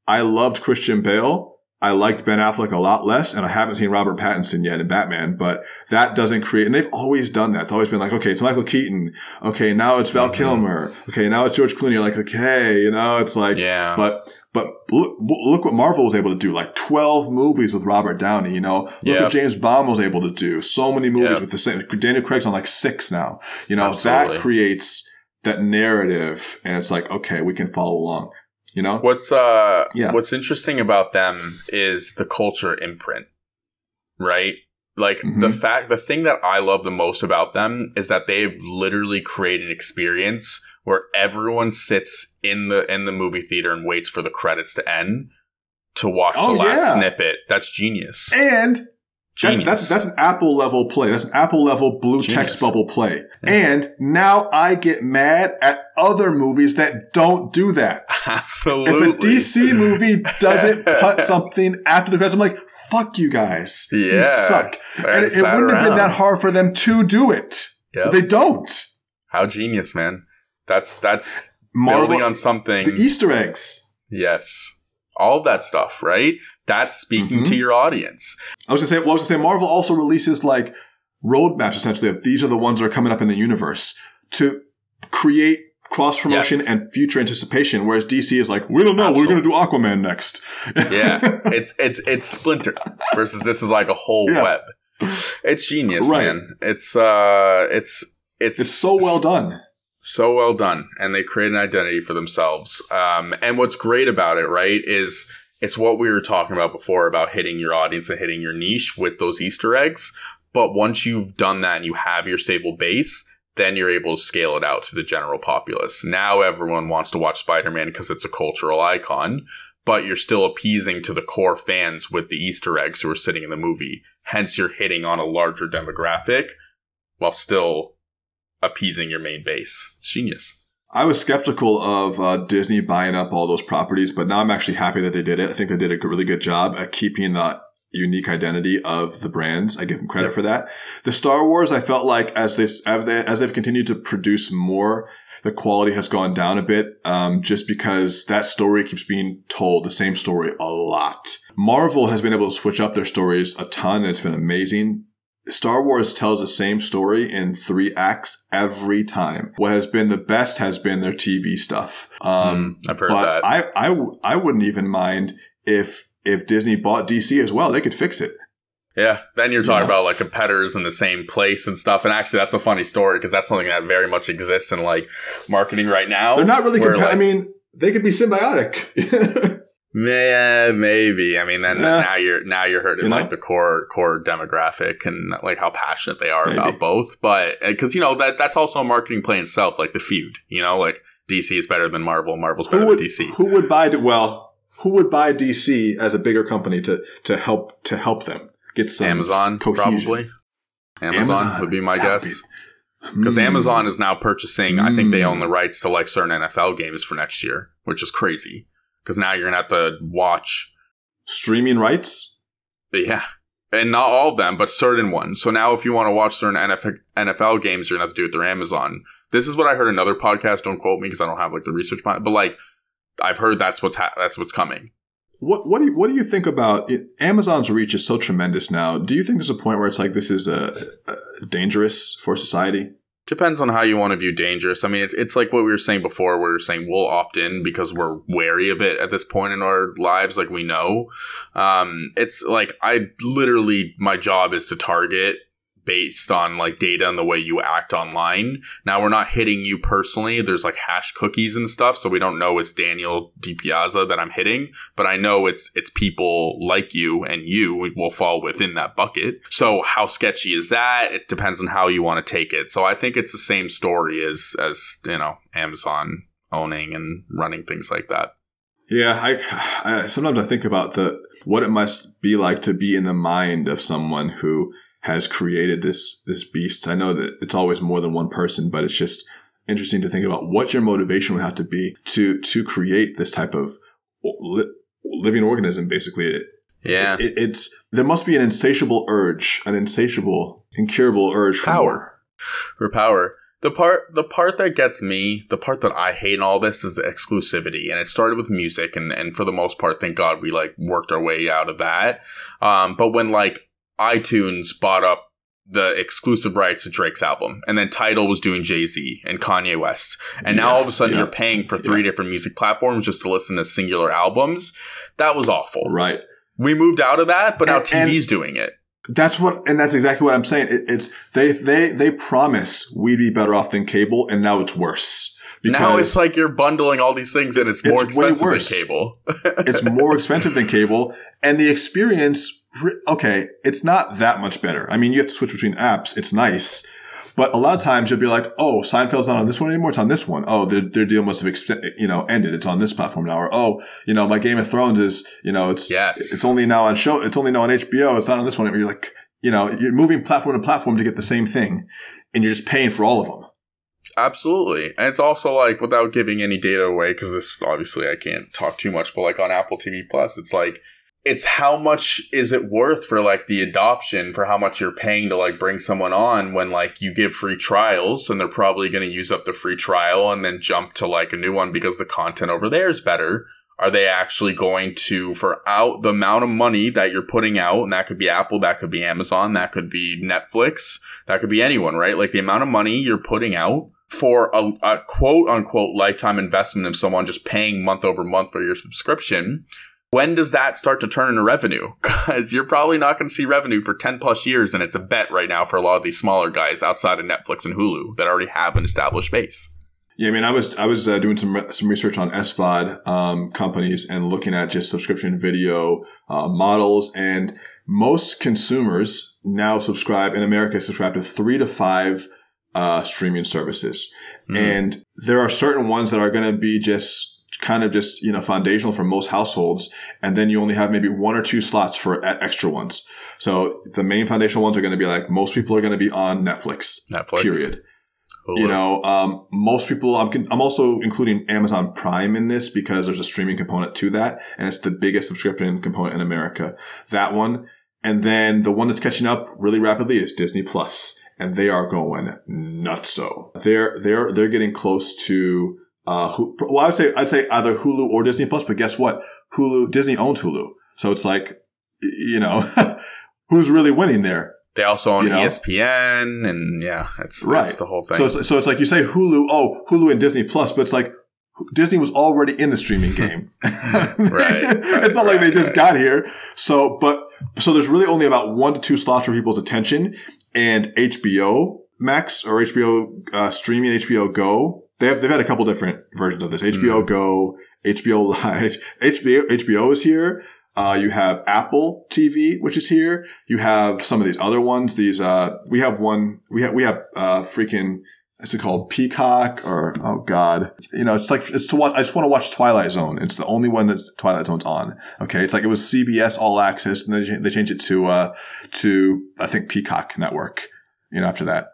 I loved Christian Bale. I liked Ben Affleck a lot less, and I haven't seen Robert Pattinson yet in Batman, but that doesn't create, and they've always done that. It's always been like, okay, it's Michael Keaton. Okay, now it's Val Mhm. Kilmer. Okay, now it's George Clooney. You're like, okay, you know, it's like, Yeah. but, but look, look what Marvel was able to do, like 12 movies with Robert Downey, you know, look Yeah. what James Bond was able to do. So many movies Yeah. with the same, Daniel Craig's on like six now, you know, Absolutely. that creates that narrative, and it's like, okay, we can follow along, you know? What's uh Yeah. what's interesting about them is the culture imprint. Right? Like the Mhm. fact the thing that I love the most about them is that they've literally created an experience where everyone sits in the in the movie theater and waits for the credits to end to watch Oh, the last yeah. snippet. That's genius. And Genius. that's that's an Apple level play. That's an Apple level blue Genius. text bubble play. Yeah. And now I get mad at other movies that don't do that. Absolutely. If a DC movie doesn't put something after the credits, I'm like, fuck you guys. You suck. And it, it wouldn't have been that hard for them to do it. Yep. They don't. How genius, man. That's that's Marvel, building on something. the Easter eggs. Yes. All that stuff, right? That's speaking Mhm. to your audience. I was gonna say, well, I was gonna say, Marvel also releases like roadmaps essentially of these are the ones that are coming up in the universe to create cross promotion Yes. and future anticipation. Whereas DC is like, we don't know, we're gonna do Aquaman next. Yeah. it's it's it's Splinter versus this is like a whole Yeah. web. It's genius, Right. man. It's uh it's it's it's so well done. so well done and they create an identity for themselves um, and what's great about it right is it's what we were talking about before about hitting your audience and hitting your niche with those easter eggs but once you've done that and you have your stable base then you're able to scale it out to the general populace now everyone wants to watch spider-man because it's a cultural icon but you're still appeasing to the core fans with the easter eggs who are sitting in the movie hence you're hitting on a larger demographic while still appeasing your main base. It's genius. I was skeptical of uh, Disney buying up all those properties, but now I'm actually happy that they did it. I think they did a really good job at keeping the unique identity of the brands. I give them credit for that. The Star Wars, I felt like as they as they as they've continued to produce more, the quality has gone down a bit. Um, just because that story keeps being told the same story a lot. Marvel has been able to switch up their stories a ton, and it's been amazing. Star Wars tells the same story in three acts every time. What has been the best has been their TV stuff. Um, Mm, I've heard but that. I, I, I wouldn't even mind if if Disney bought DC as well. They could fix it. yeah. Then you're talking Yeah. about like competitors in the same place and stuff. And actually, that's a funny story because that's something that very much exists in like marketing right now. They're not really. Compa- I mean, they could be symbiotic. Yeah, maybe. I mean, then Yeah. now you're now you're hurting You know? like the core core demographic and like how passionate they are Maybe. about both. But because you know that that's also a marketing play in itself, like the feud. You know, like DC is better than Marvel, Marvel's better would than DC. who would buy well who would buy DC as a bigger company to to help to help them get some Amazon cohesion? probably. Amazon, would be my guess. be- Because Hmm. Amazon is now purchasing, I think they own the Mm. rights to like certain NFL games for next year, which is crazy. Because now you're gonna have to watch, streaming rights. yeah, and not all of them, but certain ones. So now, if you want to watch certain NFL, NFL games, you're gonna have to do it through Amazon. This is what I heard another podcast. Don't quote me because I don't have like the research behind it. But like, I've heard that's what's ha- that's what's coming. What what do you, what do you think about it? Amazon's reach is so tremendous now. Do you think there's a point where it's like this is uh, uh, dangerous for society? Depends on how you want to view dangerous. I mean, it's it's like what we were saying before. Where We were saying we'll opt in because we're wary of it at this point in our lives. Like we know, um, it's like I literally my job is to target based on like data and the way you act online. Now we're not hitting you personally. There's like hash cookies and stuff, so we don't know it's Daniel DiPiazza that I'm hitting, but I know it's it's people like you and you will fall within that bucket. So how sketchy is that? It depends on how you want to take it. So I think it's the same story as as you know Amazon owning and running things like that. Yeah, I, I sometimes I think about the what it must be like to be in the mind of someone who has created this this beast. I know that it's always more than one person, but it's just interesting to think about what your motivation would have to be to to create this type of li- living organism. Basically, it, Yeah. it, it's there must be an insatiable urge, an insatiable, incurable urge for Power. more. for power. The part the part that gets me, the part that I hate in all this is the exclusivity. And it started with music and, and for the most part, thank God we like worked our way out of that. Um, but when like iTunes bought up the exclusive rights to Drake's album, and then Tidal was doing Jay Z and Kanye West, and now Yeah, all of a sudden yeah. you're paying for three different music platforms just to listen to singular albums. That was awful. Right. We moved out of that, but now And- and- TV's doing it. That's what, and that's exactly what I'm saying. It, it's they they they promise we'd be better off than cable, and now it's worse. now it's like you're bundling all these things and it's more It's way expensive than worse. cable. it's more expensive than cable, and the experience. Okay, it's not that much better. I mean, you have to switch between apps. It's nice, but a lot of times you'll be like, "Oh, Seinfeld's not on this one anymore. It's on this one. Oh, their, their deal must have you know ended. It's on this platform now." Or, "Oh, you know, my Game of Thrones is you know it's Yes. it's only now on show. It's only now on HBO. It's not on this one." You're like, you know, you're moving platform to platform to get the same thing, and you're just paying for all of them. Absolutely. And it's also like without giving any data away, because this obviously I can't talk too much, but like on Apple TV Plus, it's like it's how much is it worth for like the adoption for how much you're paying to like bring someone on when like you give free trials and they're probably going to use up the free trial and then jump to like a new one because the content over there is better. Are they actually going to, for out the amount of money that you're putting out, and that could be Apple, that could be Amazon, that could be Netflix, that could be anyone, right? Like the amount of money you're putting out for a, a quote unquote lifetime investment of someone just paying month over month for your subscription. When does that start to turn into revenue? Because you're probably not going to see revenue for 10 plus years. And it's a bet right now for a lot of these smaller guys outside of Netflix and Hulu that already have an established base. Yeah, I mean, I was I was uh, doing some re- some research on SVOD um, companies and looking at just subscription video uh, models, and most consumers now subscribe in America subscribe to three to five uh, streaming services, Mm. and there are certain ones that are going to be just kind of just you know foundational for most households, and then you only have maybe one or two slots for extra ones. So the main foundational ones are going to be like most people are going to be on Netflix. Netflix. Period Hulu. you know um, most people I'm, I'm also including amazon prime in this because there's a streaming component to that and it's the biggest subscription component in america that one and then the one that's catching up really rapidly is disney plus and they are going nuts. So they're they're they're getting close to uh well i'd say i'd say either hulu or disney plus but guess what hulu disney owns hulu so it's like you know who's really winning there They also own You know? ESPN, and yeah, that's, that's Right. the whole thing. So it's so it's like you say Hulu, oh Hulu and Disney Plus, but it's like Disney was already in the streaming game. Right, it's not like they just right. got here. So, but so there's really only about one to two slots for people's attention, and HBO Max or HBO uh, streaming HBO Go. They have they've had a couple different versions of this. HBO Mm. Go HBO Live, HBO, HBO is here. Uh, you have Apple TV, which is here. You have some of these other ones. These, uh, we have one, we have, we have, uh, freaking, is it called Peacock or, oh God, you know, it's like, it's to watch, I just want to watch Twilight Zone. It's the only one that's Twilight Zone's on. Okay. It's like, it was CBS All Access and then they changed it to, uh, to, I think Peacock Network, you know, after that.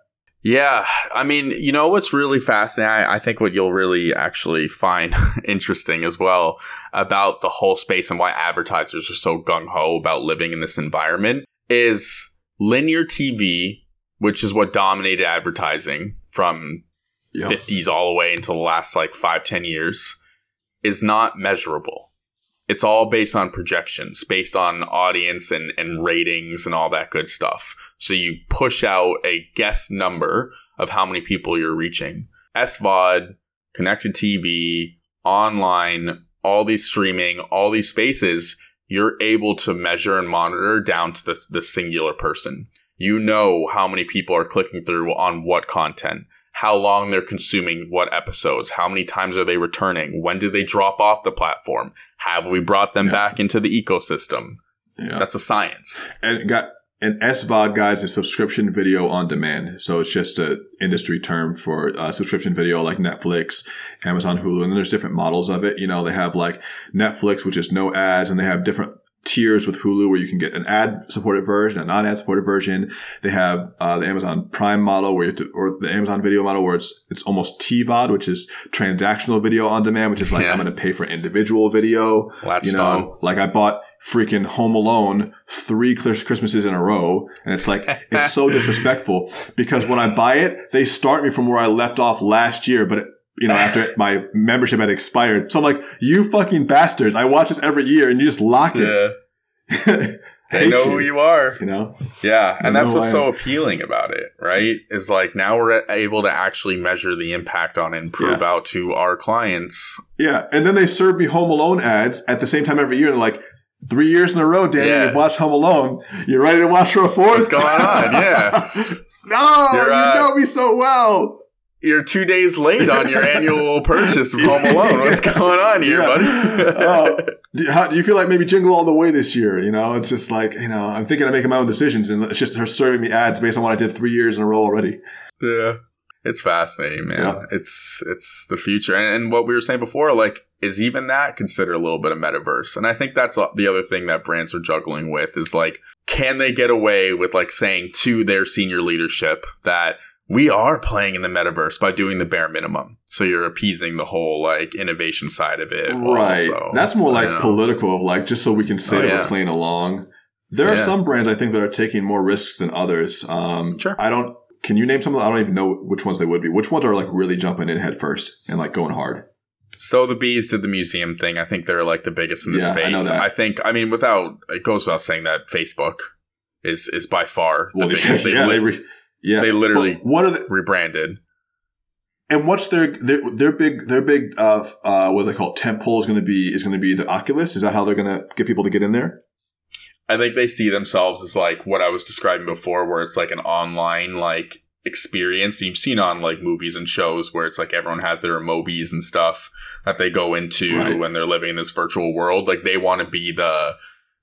Yeah, I mean, you know what's really fascinating? I, I, think what you'll really actually find interesting as well about the whole space and why advertisers are so gung ho about living in this environment is linear TV, which is what dominated advertising from yep. 50s all the way into the last like five, 10 years, is not measurable it's all based on projections, based on audience and, and ratings and all that good stuff. So you push out a guess number of how many people you're reaching. SVOD, connected TV, online, all these streaming, all these spaces, you're able to measure and monitor down to the, the singular person. You know how many people are clicking through on what content how long they're consuming what episodes, how many times are they returning, when do they drop off the platform, have we brought them yeah. back into the ecosystem? Yeah. That's a science. And got an SVOD, guys, is subscription video on demand. So it's just an industry term for uh, subscription video like Netflix, Amazon, Hulu, and then there's different models of it. You know, they have like Netflix, which is no ads, and they have different tiers with Hulu where you can get an ad supported version, a non ad supported version. They have uh, the Amazon Prime model where you to, or the Amazon Video model where it's it's almost TVOD, which is transactional video on demand, which is like yeah. I'm going to pay for individual video. You know, on. like I bought freaking Home Alone three Christmases in a row. And it's like, it's so disrespectful because when I buy it, they start me from where I left off last year, but it, you know, after my membership had expired. So I'm like, you fucking bastards. I watch this every year and you just lock it. Yeah. they know you. who you are. You know? Yeah. And that's what's so appealing about it, right? Is like now we're able to actually measure the impact on and prove yeah. out to our clients. Yeah. And then they serve me Home Alone ads at the same time every year. They're like, three years in a row, Danny, yeah. you've watched Home Alone. You're ready to watch for a fourth? What's going on? Yeah. no, You're, uh, you know me so well you're two days late on your annual purchase of Home Alone. What's going on here, yeah. buddy? uh, do, how, do, you feel like maybe Jingle All the Way this year? You know, it's just like, you know, I'm thinking of making my own decisions and it's just her serving me ads based on what I did three years in a row already. Yeah. It's fascinating, man. Yeah. It's, it's the future. And, and what we were saying before, like, is even that considered a little bit of metaverse? And I think that's the other thing that brands are juggling with is like, can they get away with like saying to their senior leadership that we are playing in the metaverse by doing the bare minimum. So you're appeasing the whole like innovation side of it. Right. Also. That's more like political, like just so we can say oh, yeah. we're playing along. There yeah. are some brands I think that are taking more risks than others. Um, sure. I don't. Can you name some of them? I don't even know which ones they would be. Which ones are like really jumping in head first and like going hard? So the bees did the museum thing. I think they're like the biggest in the yeah, space. I, I, think. I mean, without it goes without saying that Facebook is is by far well, the biggest. yeah, they, re- yeah, they literally but what are they rebranded? And what's their their their big their big uh uh what do they call it? Temple is going to be is going to be the Oculus. Is that how they're going to get people to get in there? I think they see themselves as like what I was describing before, where it's like an online like experience you've seen on like movies and shows where it's like everyone has their emobies and stuff that they go into right. when they're living in this virtual world. Like they want to be the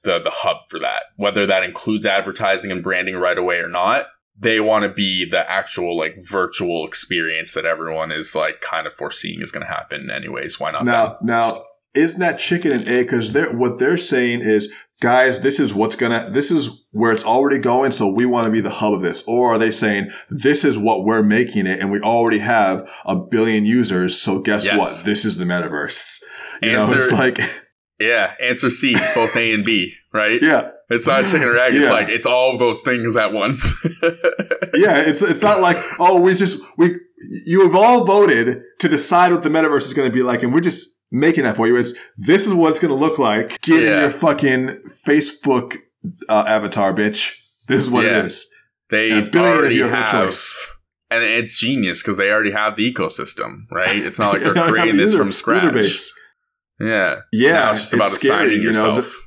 the the hub for that, whether that includes advertising and branding right away or not they want to be the actual like virtual experience that everyone is like kind of foreseeing is going to happen anyways. Why not now them? now isn't that chicken and egg? Because they're what they're saying is guys this is what's gonna this is where it's already going so we want to be the hub of this. Or are they saying this is what we're making it and we already have a billion users so guess yes. what? This is the metaverse. You answer, know it's like yeah answer c both a and b right? Yeah it's not chicken or egg. It's like it's all those things at once. yeah, it's it's not like oh we just we you have all voted to decide what the metaverse is going to be like, and we're just making that for you. It's this is what it's going to look like. Get yeah. in your fucking Facebook uh, avatar, bitch. This is what yeah. it is. They already have, choice. and it's genius because they already have the ecosystem, right? It's not like they're creating this user, from scratch. Yeah, yeah. Now it's just about it's scary, assigning yourself. You know, the,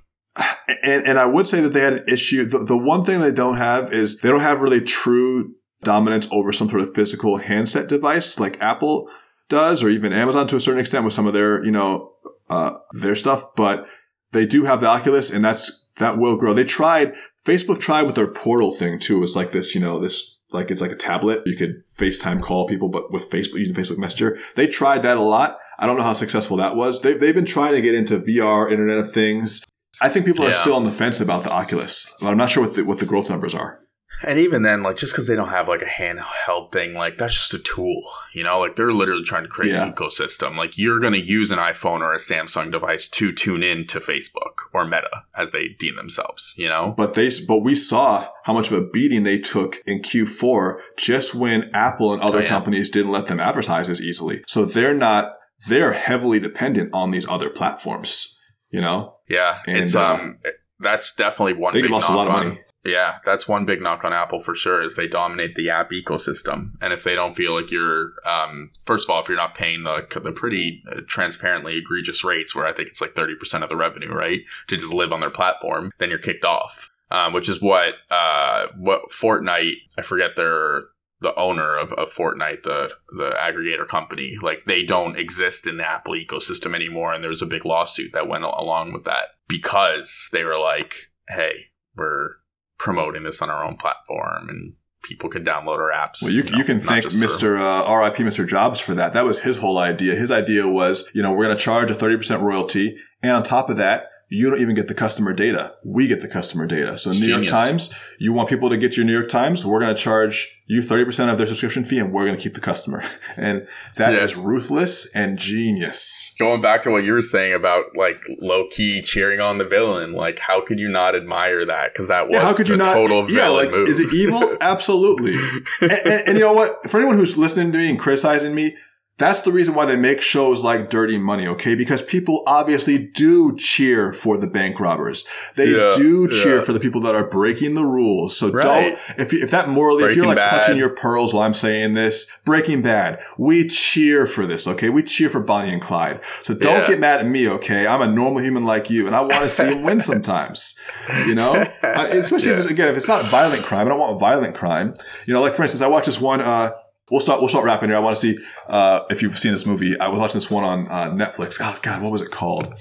and, and I would say that they had an issue. The, the one thing they don't have is they don't have really true dominance over some sort of physical handset device like Apple does, or even Amazon to a certain extent with some of their, you know, uh, their stuff, but they do have the Oculus, and that's that will grow. They tried Facebook tried with their portal thing too. It's like this, you know, this like it's like a tablet. You could FaceTime call people, but with Facebook using Facebook Messenger. They tried that a lot. I don't know how successful that was. They've, they've been trying to get into VR, Internet of Things. I think people yeah. are still on the fence about the Oculus, but I'm not sure what the, what the growth numbers are. And even then, like just because they don't have like a handheld thing, like that's just a tool, you know. Like they're literally trying to create yeah. an ecosystem. Like you're going to use an iPhone or a Samsung device to tune in to Facebook or Meta as they deem themselves, you know. But they, but we saw how much of a beating they took in Q4 just when Apple and other oh, yeah. companies didn't let them advertise as easily. So they're not. They're heavily dependent on these other platforms, you know. Yeah, and, it's uh, um, that's definitely one. They lost a lot of money. Yeah, that's one big knock on Apple for sure is they dominate the app ecosystem, and if they don't feel like you're, um, first of all, if you're not paying the the pretty uh, transparently egregious rates, where I think it's like thirty percent of the revenue, right, to just live on their platform, then you're kicked off. Um, which is what uh, what Fortnite, I forget their the owner of, of Fortnite, the the aggregator company, like they don't exist in the Apple ecosystem anymore, and there was a big lawsuit that went along with that because they were like, "Hey, we're promoting this on our own platform and people can download our apps. Well, you, you, know, you can thank Mr. Uh, RIP Mr. Jobs for that. That was his whole idea. His idea was, you know, we're going to charge a 30% royalty. And on top of that, you don't even get the customer data. We get the customer data. So New Genius. York Times, you want people to get your New York Times, we're going to charge you 30% of their subscription fee and we're going to keep the customer. And that yeah. is ruthless and genius. Going back to what you were saying about like low key cheering on the villain, like how could you not admire that? Cause that was yeah, how could you not, total yeah, like, move. Is it evil? Absolutely. and, and, and you know what? For anyone who's listening to me and criticizing me, that's the reason why they make shows like Dirty Money, okay? Because people obviously do cheer for the bank robbers. They yeah, do cheer yeah. for the people that are breaking the rules. So right. don't, if, if that morally, Breaking if you're like bad. clutching your pearls while I'm saying this, Breaking Bad, we cheer for this, okay? We cheer for Bonnie and Clyde. So don't yeah. get mad at me, okay? I'm a normal human like you and I want to see him win sometimes, you know? uh, especially if again, if it's not violent crime, I don't want violent crime. You know, like for instance, I watched this one, uh, We'll start. We'll start wrapping here. I want to see uh, if you've seen this movie. I was watching this one on uh, Netflix. Oh God, what was it called?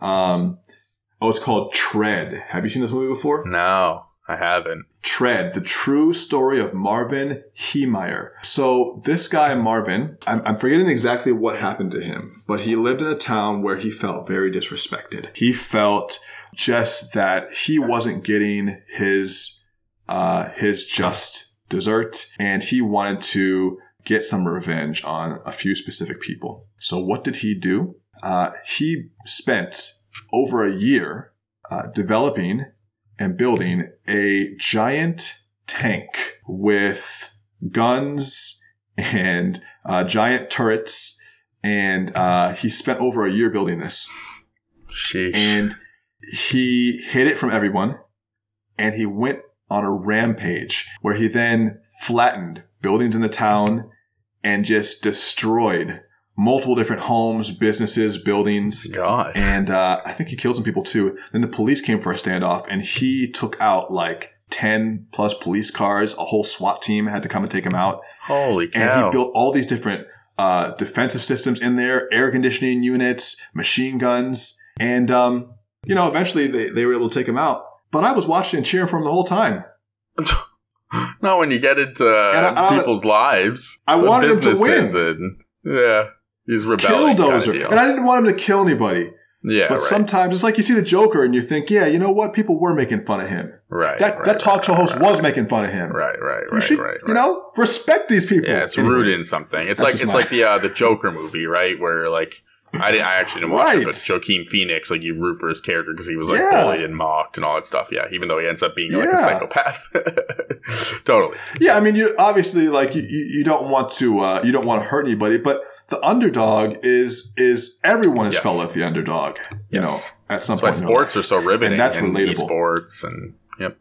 Um, oh, it's called Tread. Have you seen this movie before? No, I haven't. Tread: The True Story of Marvin Heemeyer. So this guy Marvin, I'm, I'm forgetting exactly what happened to him, but he lived in a town where he felt very disrespected. He felt just that he wasn't getting his uh, his just dessert, and he wanted to get some revenge on a few specific people. So, what did he do? Uh, he spent over a year uh, developing and building a giant tank with guns and uh, giant turrets, and uh, he spent over a year building this. Sheesh. And he hid it from everyone, and he went on a rampage where he then flattened buildings in the town and just destroyed multiple different homes, businesses, buildings. God. And uh, I think he killed some people too. Then the police came for a standoff and he took out like 10 plus police cars. A whole SWAT team had to come and take him out. Holy cow. And he built all these different uh, defensive systems in there, air conditioning units, machine guns. And, um, you know, eventually they, they were able to take him out. But I was watching and cheering for him the whole time. Not when you get into uh, I, I, people's lives. I wanted him to win. And, yeah, he's rebelling. Killdozer, kind of and I didn't want him to kill anybody. Yeah, but right. sometimes it's like you see the Joker and you think, yeah, you know what? People were making fun of him. Right. That right, that talk show right, host was making fun of him. Right. Right. Right. You should, right, you know, respect these people. Yeah, it's anyway, rooted in something. It's like it's my... like the uh, the Joker movie, right? Where like I didn't. I actually didn't watch right. it, but Joaquin Phoenix, like you root for his character because he was like yeah. bullied and mocked and all that stuff. Yeah, even though he ends up being like yeah. a psychopath. totally. Yeah, I mean, you obviously like you, you don't want to uh, you don't want to hurt anybody, but the underdog is is everyone is yes. felt like the underdog. You yes. know, at some that's point. Why sports are so riveting. And that's and relatable. Sports and yep,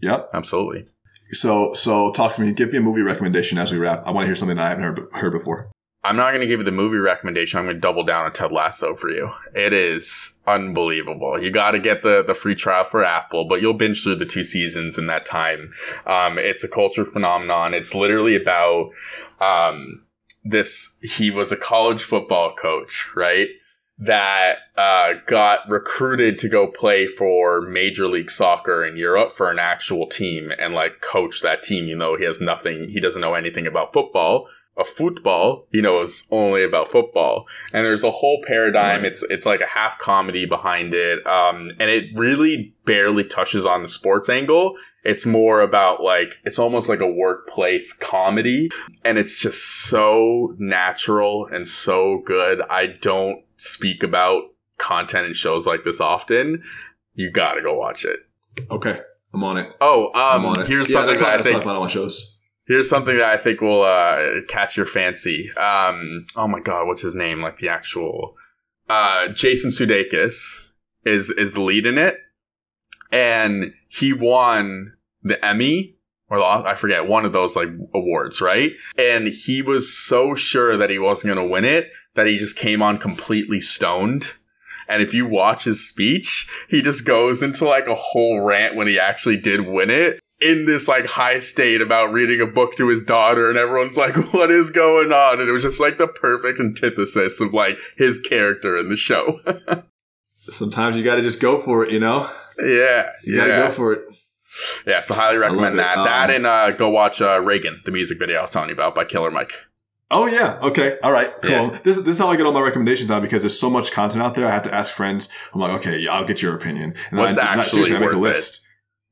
yep, absolutely. So so talk to me. Give me a movie recommendation as we wrap. I want to hear something I haven't heard heard before. I'm not going to give you the movie recommendation. I'm going to double down on Ted Lasso for you. It is unbelievable. You got to get the, the free trial for Apple, but you'll binge through the two seasons in that time. Um, it's a culture phenomenon. It's literally about, um, this, he was a college football coach, right? that uh, got recruited to go play for Major League Soccer in Europe for an actual team and like coach that team, you know, he has nothing, he doesn't know anything about football. A football, he knows only about football, and there's a whole paradigm. It's it's like a half comedy behind it, um, and it really barely touches on the sports angle. It's more about like it's almost like a workplace comedy, and it's just so natural and so good. I don't speak about content and shows like this often. You gotta go watch it. Okay, I'm on it. Oh, I'm um, on it. here's yeah, something that's that I that's think find all my shows. Here's something that I think will uh, catch your fancy. Um, oh my god, what's his name? Like the actual uh, Jason Sudeikis is is the lead in it, and he won the Emmy or the, I forget one of those like awards, right? And he was so sure that he wasn't going to win it that he just came on completely stoned. And if you watch his speech, he just goes into like a whole rant when he actually did win it in this like high state about reading a book to his daughter and everyone's like, what is going on? And it was just like the perfect antithesis of like his character in the show. Sometimes you got to just go for it, you know. yeah. You yeah. got to go for it. Yeah. So highly recommend that. Um, that and uh, go watch uh, Reagan, the music video I was telling you about by Killer Mike. Oh yeah. Okay. All right. Cool. Yeah. This, this is how I get all my recommendations now because there's so much content out there. I have to ask friends. I'm like, okay, yeah, I'll get your opinion. And What's I, not- actually seriously, I make a worth it? list.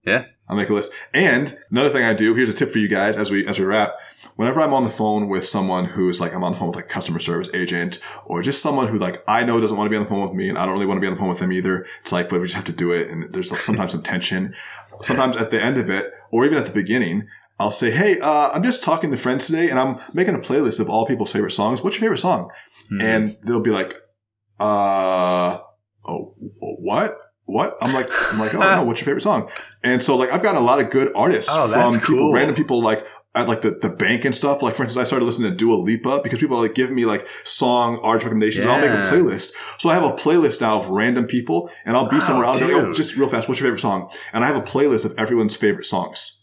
Yeah. I'll make a list. And another thing I do, here's a tip for you guys as we as we wrap. Whenever I'm on the phone with someone who's like I'm on the phone with like customer service agent or just someone who like I know doesn't want to be on the phone with me and I don't really want to be on the phone with them either. It's like, but we just have to do it and there's like, sometimes some tension. Sometimes at the end of it, or even at the beginning, I'll say, Hey, uh, I'm just talking to friends today and I'm making a playlist of all people's favorite songs. What's your favorite song? Hmm. And they'll be like, uh, oh, what? What? I'm like, I'm like, oh no, what's your favorite song? And so like, I've gotten a lot of good artists Oh, from people, cool. random people like at like the, the bank and stuff. Like for instance, I started listening to Dua Lipa because people like give me like song artist recommendations. and I'll make a playlist. So I have a playlist now of random people and I'll be Wow, somewhere. I'll be like, oh, just real fast. What's your favorite song? And I have a playlist of everyone's favorite songs.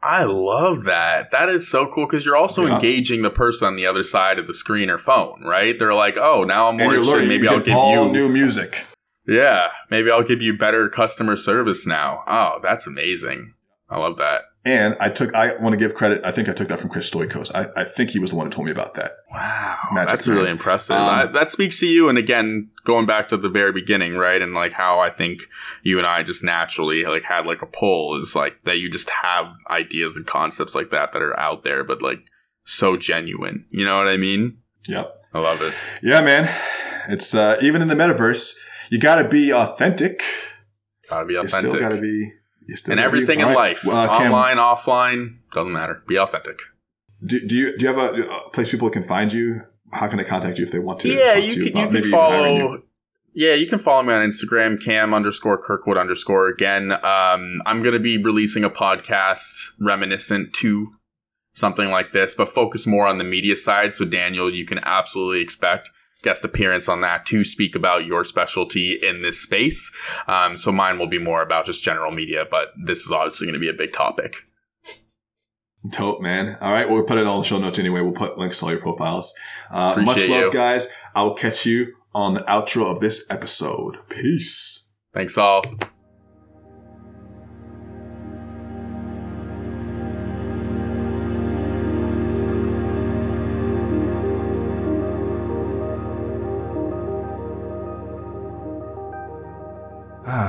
I love that. That is so cool because you're also Yeah. engaging the person on the other side of the screen or phone, right? They're like, oh, now I'm more interested. Maybe you I'll give all you new music. Yeah, maybe I'll give you better customer service now. Oh, that's amazing. I love that. And I took, I want to give credit. I think I took that from Chris Stoikos. I, I think he was the one who told me about that. Wow, Magic, that's really impressive. Um, that, that speaks to you. And again, going back to the very beginning, right? And like how I think you and I just naturally like had like a pull is like that you just have ideas and concepts like that that are out there, but like so genuine. You know what I mean? Yep. I love it. Yeah, man. It's uh, even in the metaverse, you got to be authentic. Gotta be You authentic. still got to be. You still and be- everything in life, Well, uh, Cam, online, offline, doesn't matter. Be authentic. do, do you do you have a, place people can find you? How can they contact you if they want to? yeah, you to can you can maybe even hiring follow. Yeah, you can follow me on Instagram, cam underscore Kirkwood underscore. Again, um, I'm going to be releasing a podcast reminiscent to something like this, but focus more on the media side. So, Daniel, you can absolutely expect guest appearance on that to speak about your specialty in this space. Um, so, mine will be more about just general media, but this is obviously going to be a big topic. Dope, man. All right, we'll put it all in the show notes anyway. We'll put links to all your profiles. Uh, much love, you. guys. I will catch you on the outro of this episode. Peace. Thanks all.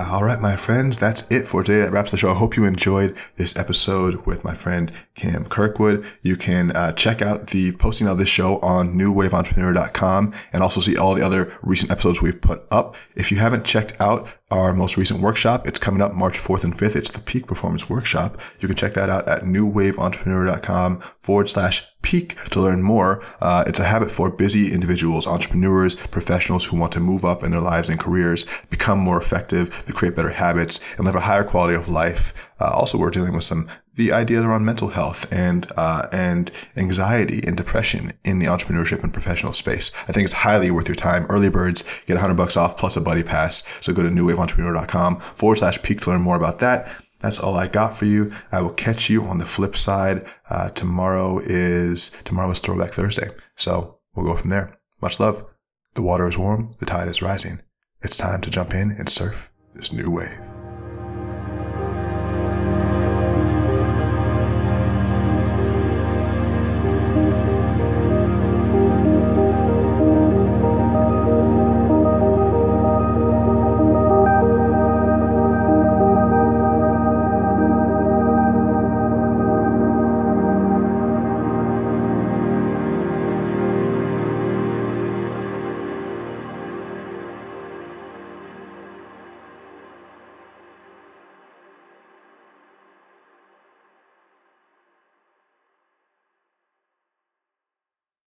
All right, my friends, that's it for today. That wraps the show. I hope you enjoyed this episode with my friend Cam Kirkwood. You can uh, check out the posting of this show on newwaveentrepreneur.com and also see all the other recent episodes we've put up. If you haven't checked out our most recent workshop, it's coming up March 4th and 5th. It's the Peak Performance Workshop. You can check that out at newwaveentrepreneur.com forward slash peak to learn more. Uh, it's a habit for busy individuals, entrepreneurs, professionals who want to move up in their lives and careers, become more effective, to create better habits, and live a higher quality of life. Uh, also, we're dealing with some the ideas around mental health and uh, and anxiety and depression in the entrepreneurship and professional space. I think it's highly worth your time. Early birds get 100 bucks off plus a buddy pass. So go to newwaveentrepreneur.com forward slash peak to learn more about that. That's all I got for you. I will catch you on the flip side. Uh, tomorrow is tomorrow is Throwback Thursday, so we'll go from there. Much love. The water is warm, the tide is rising. It's time to jump in and surf this new wave.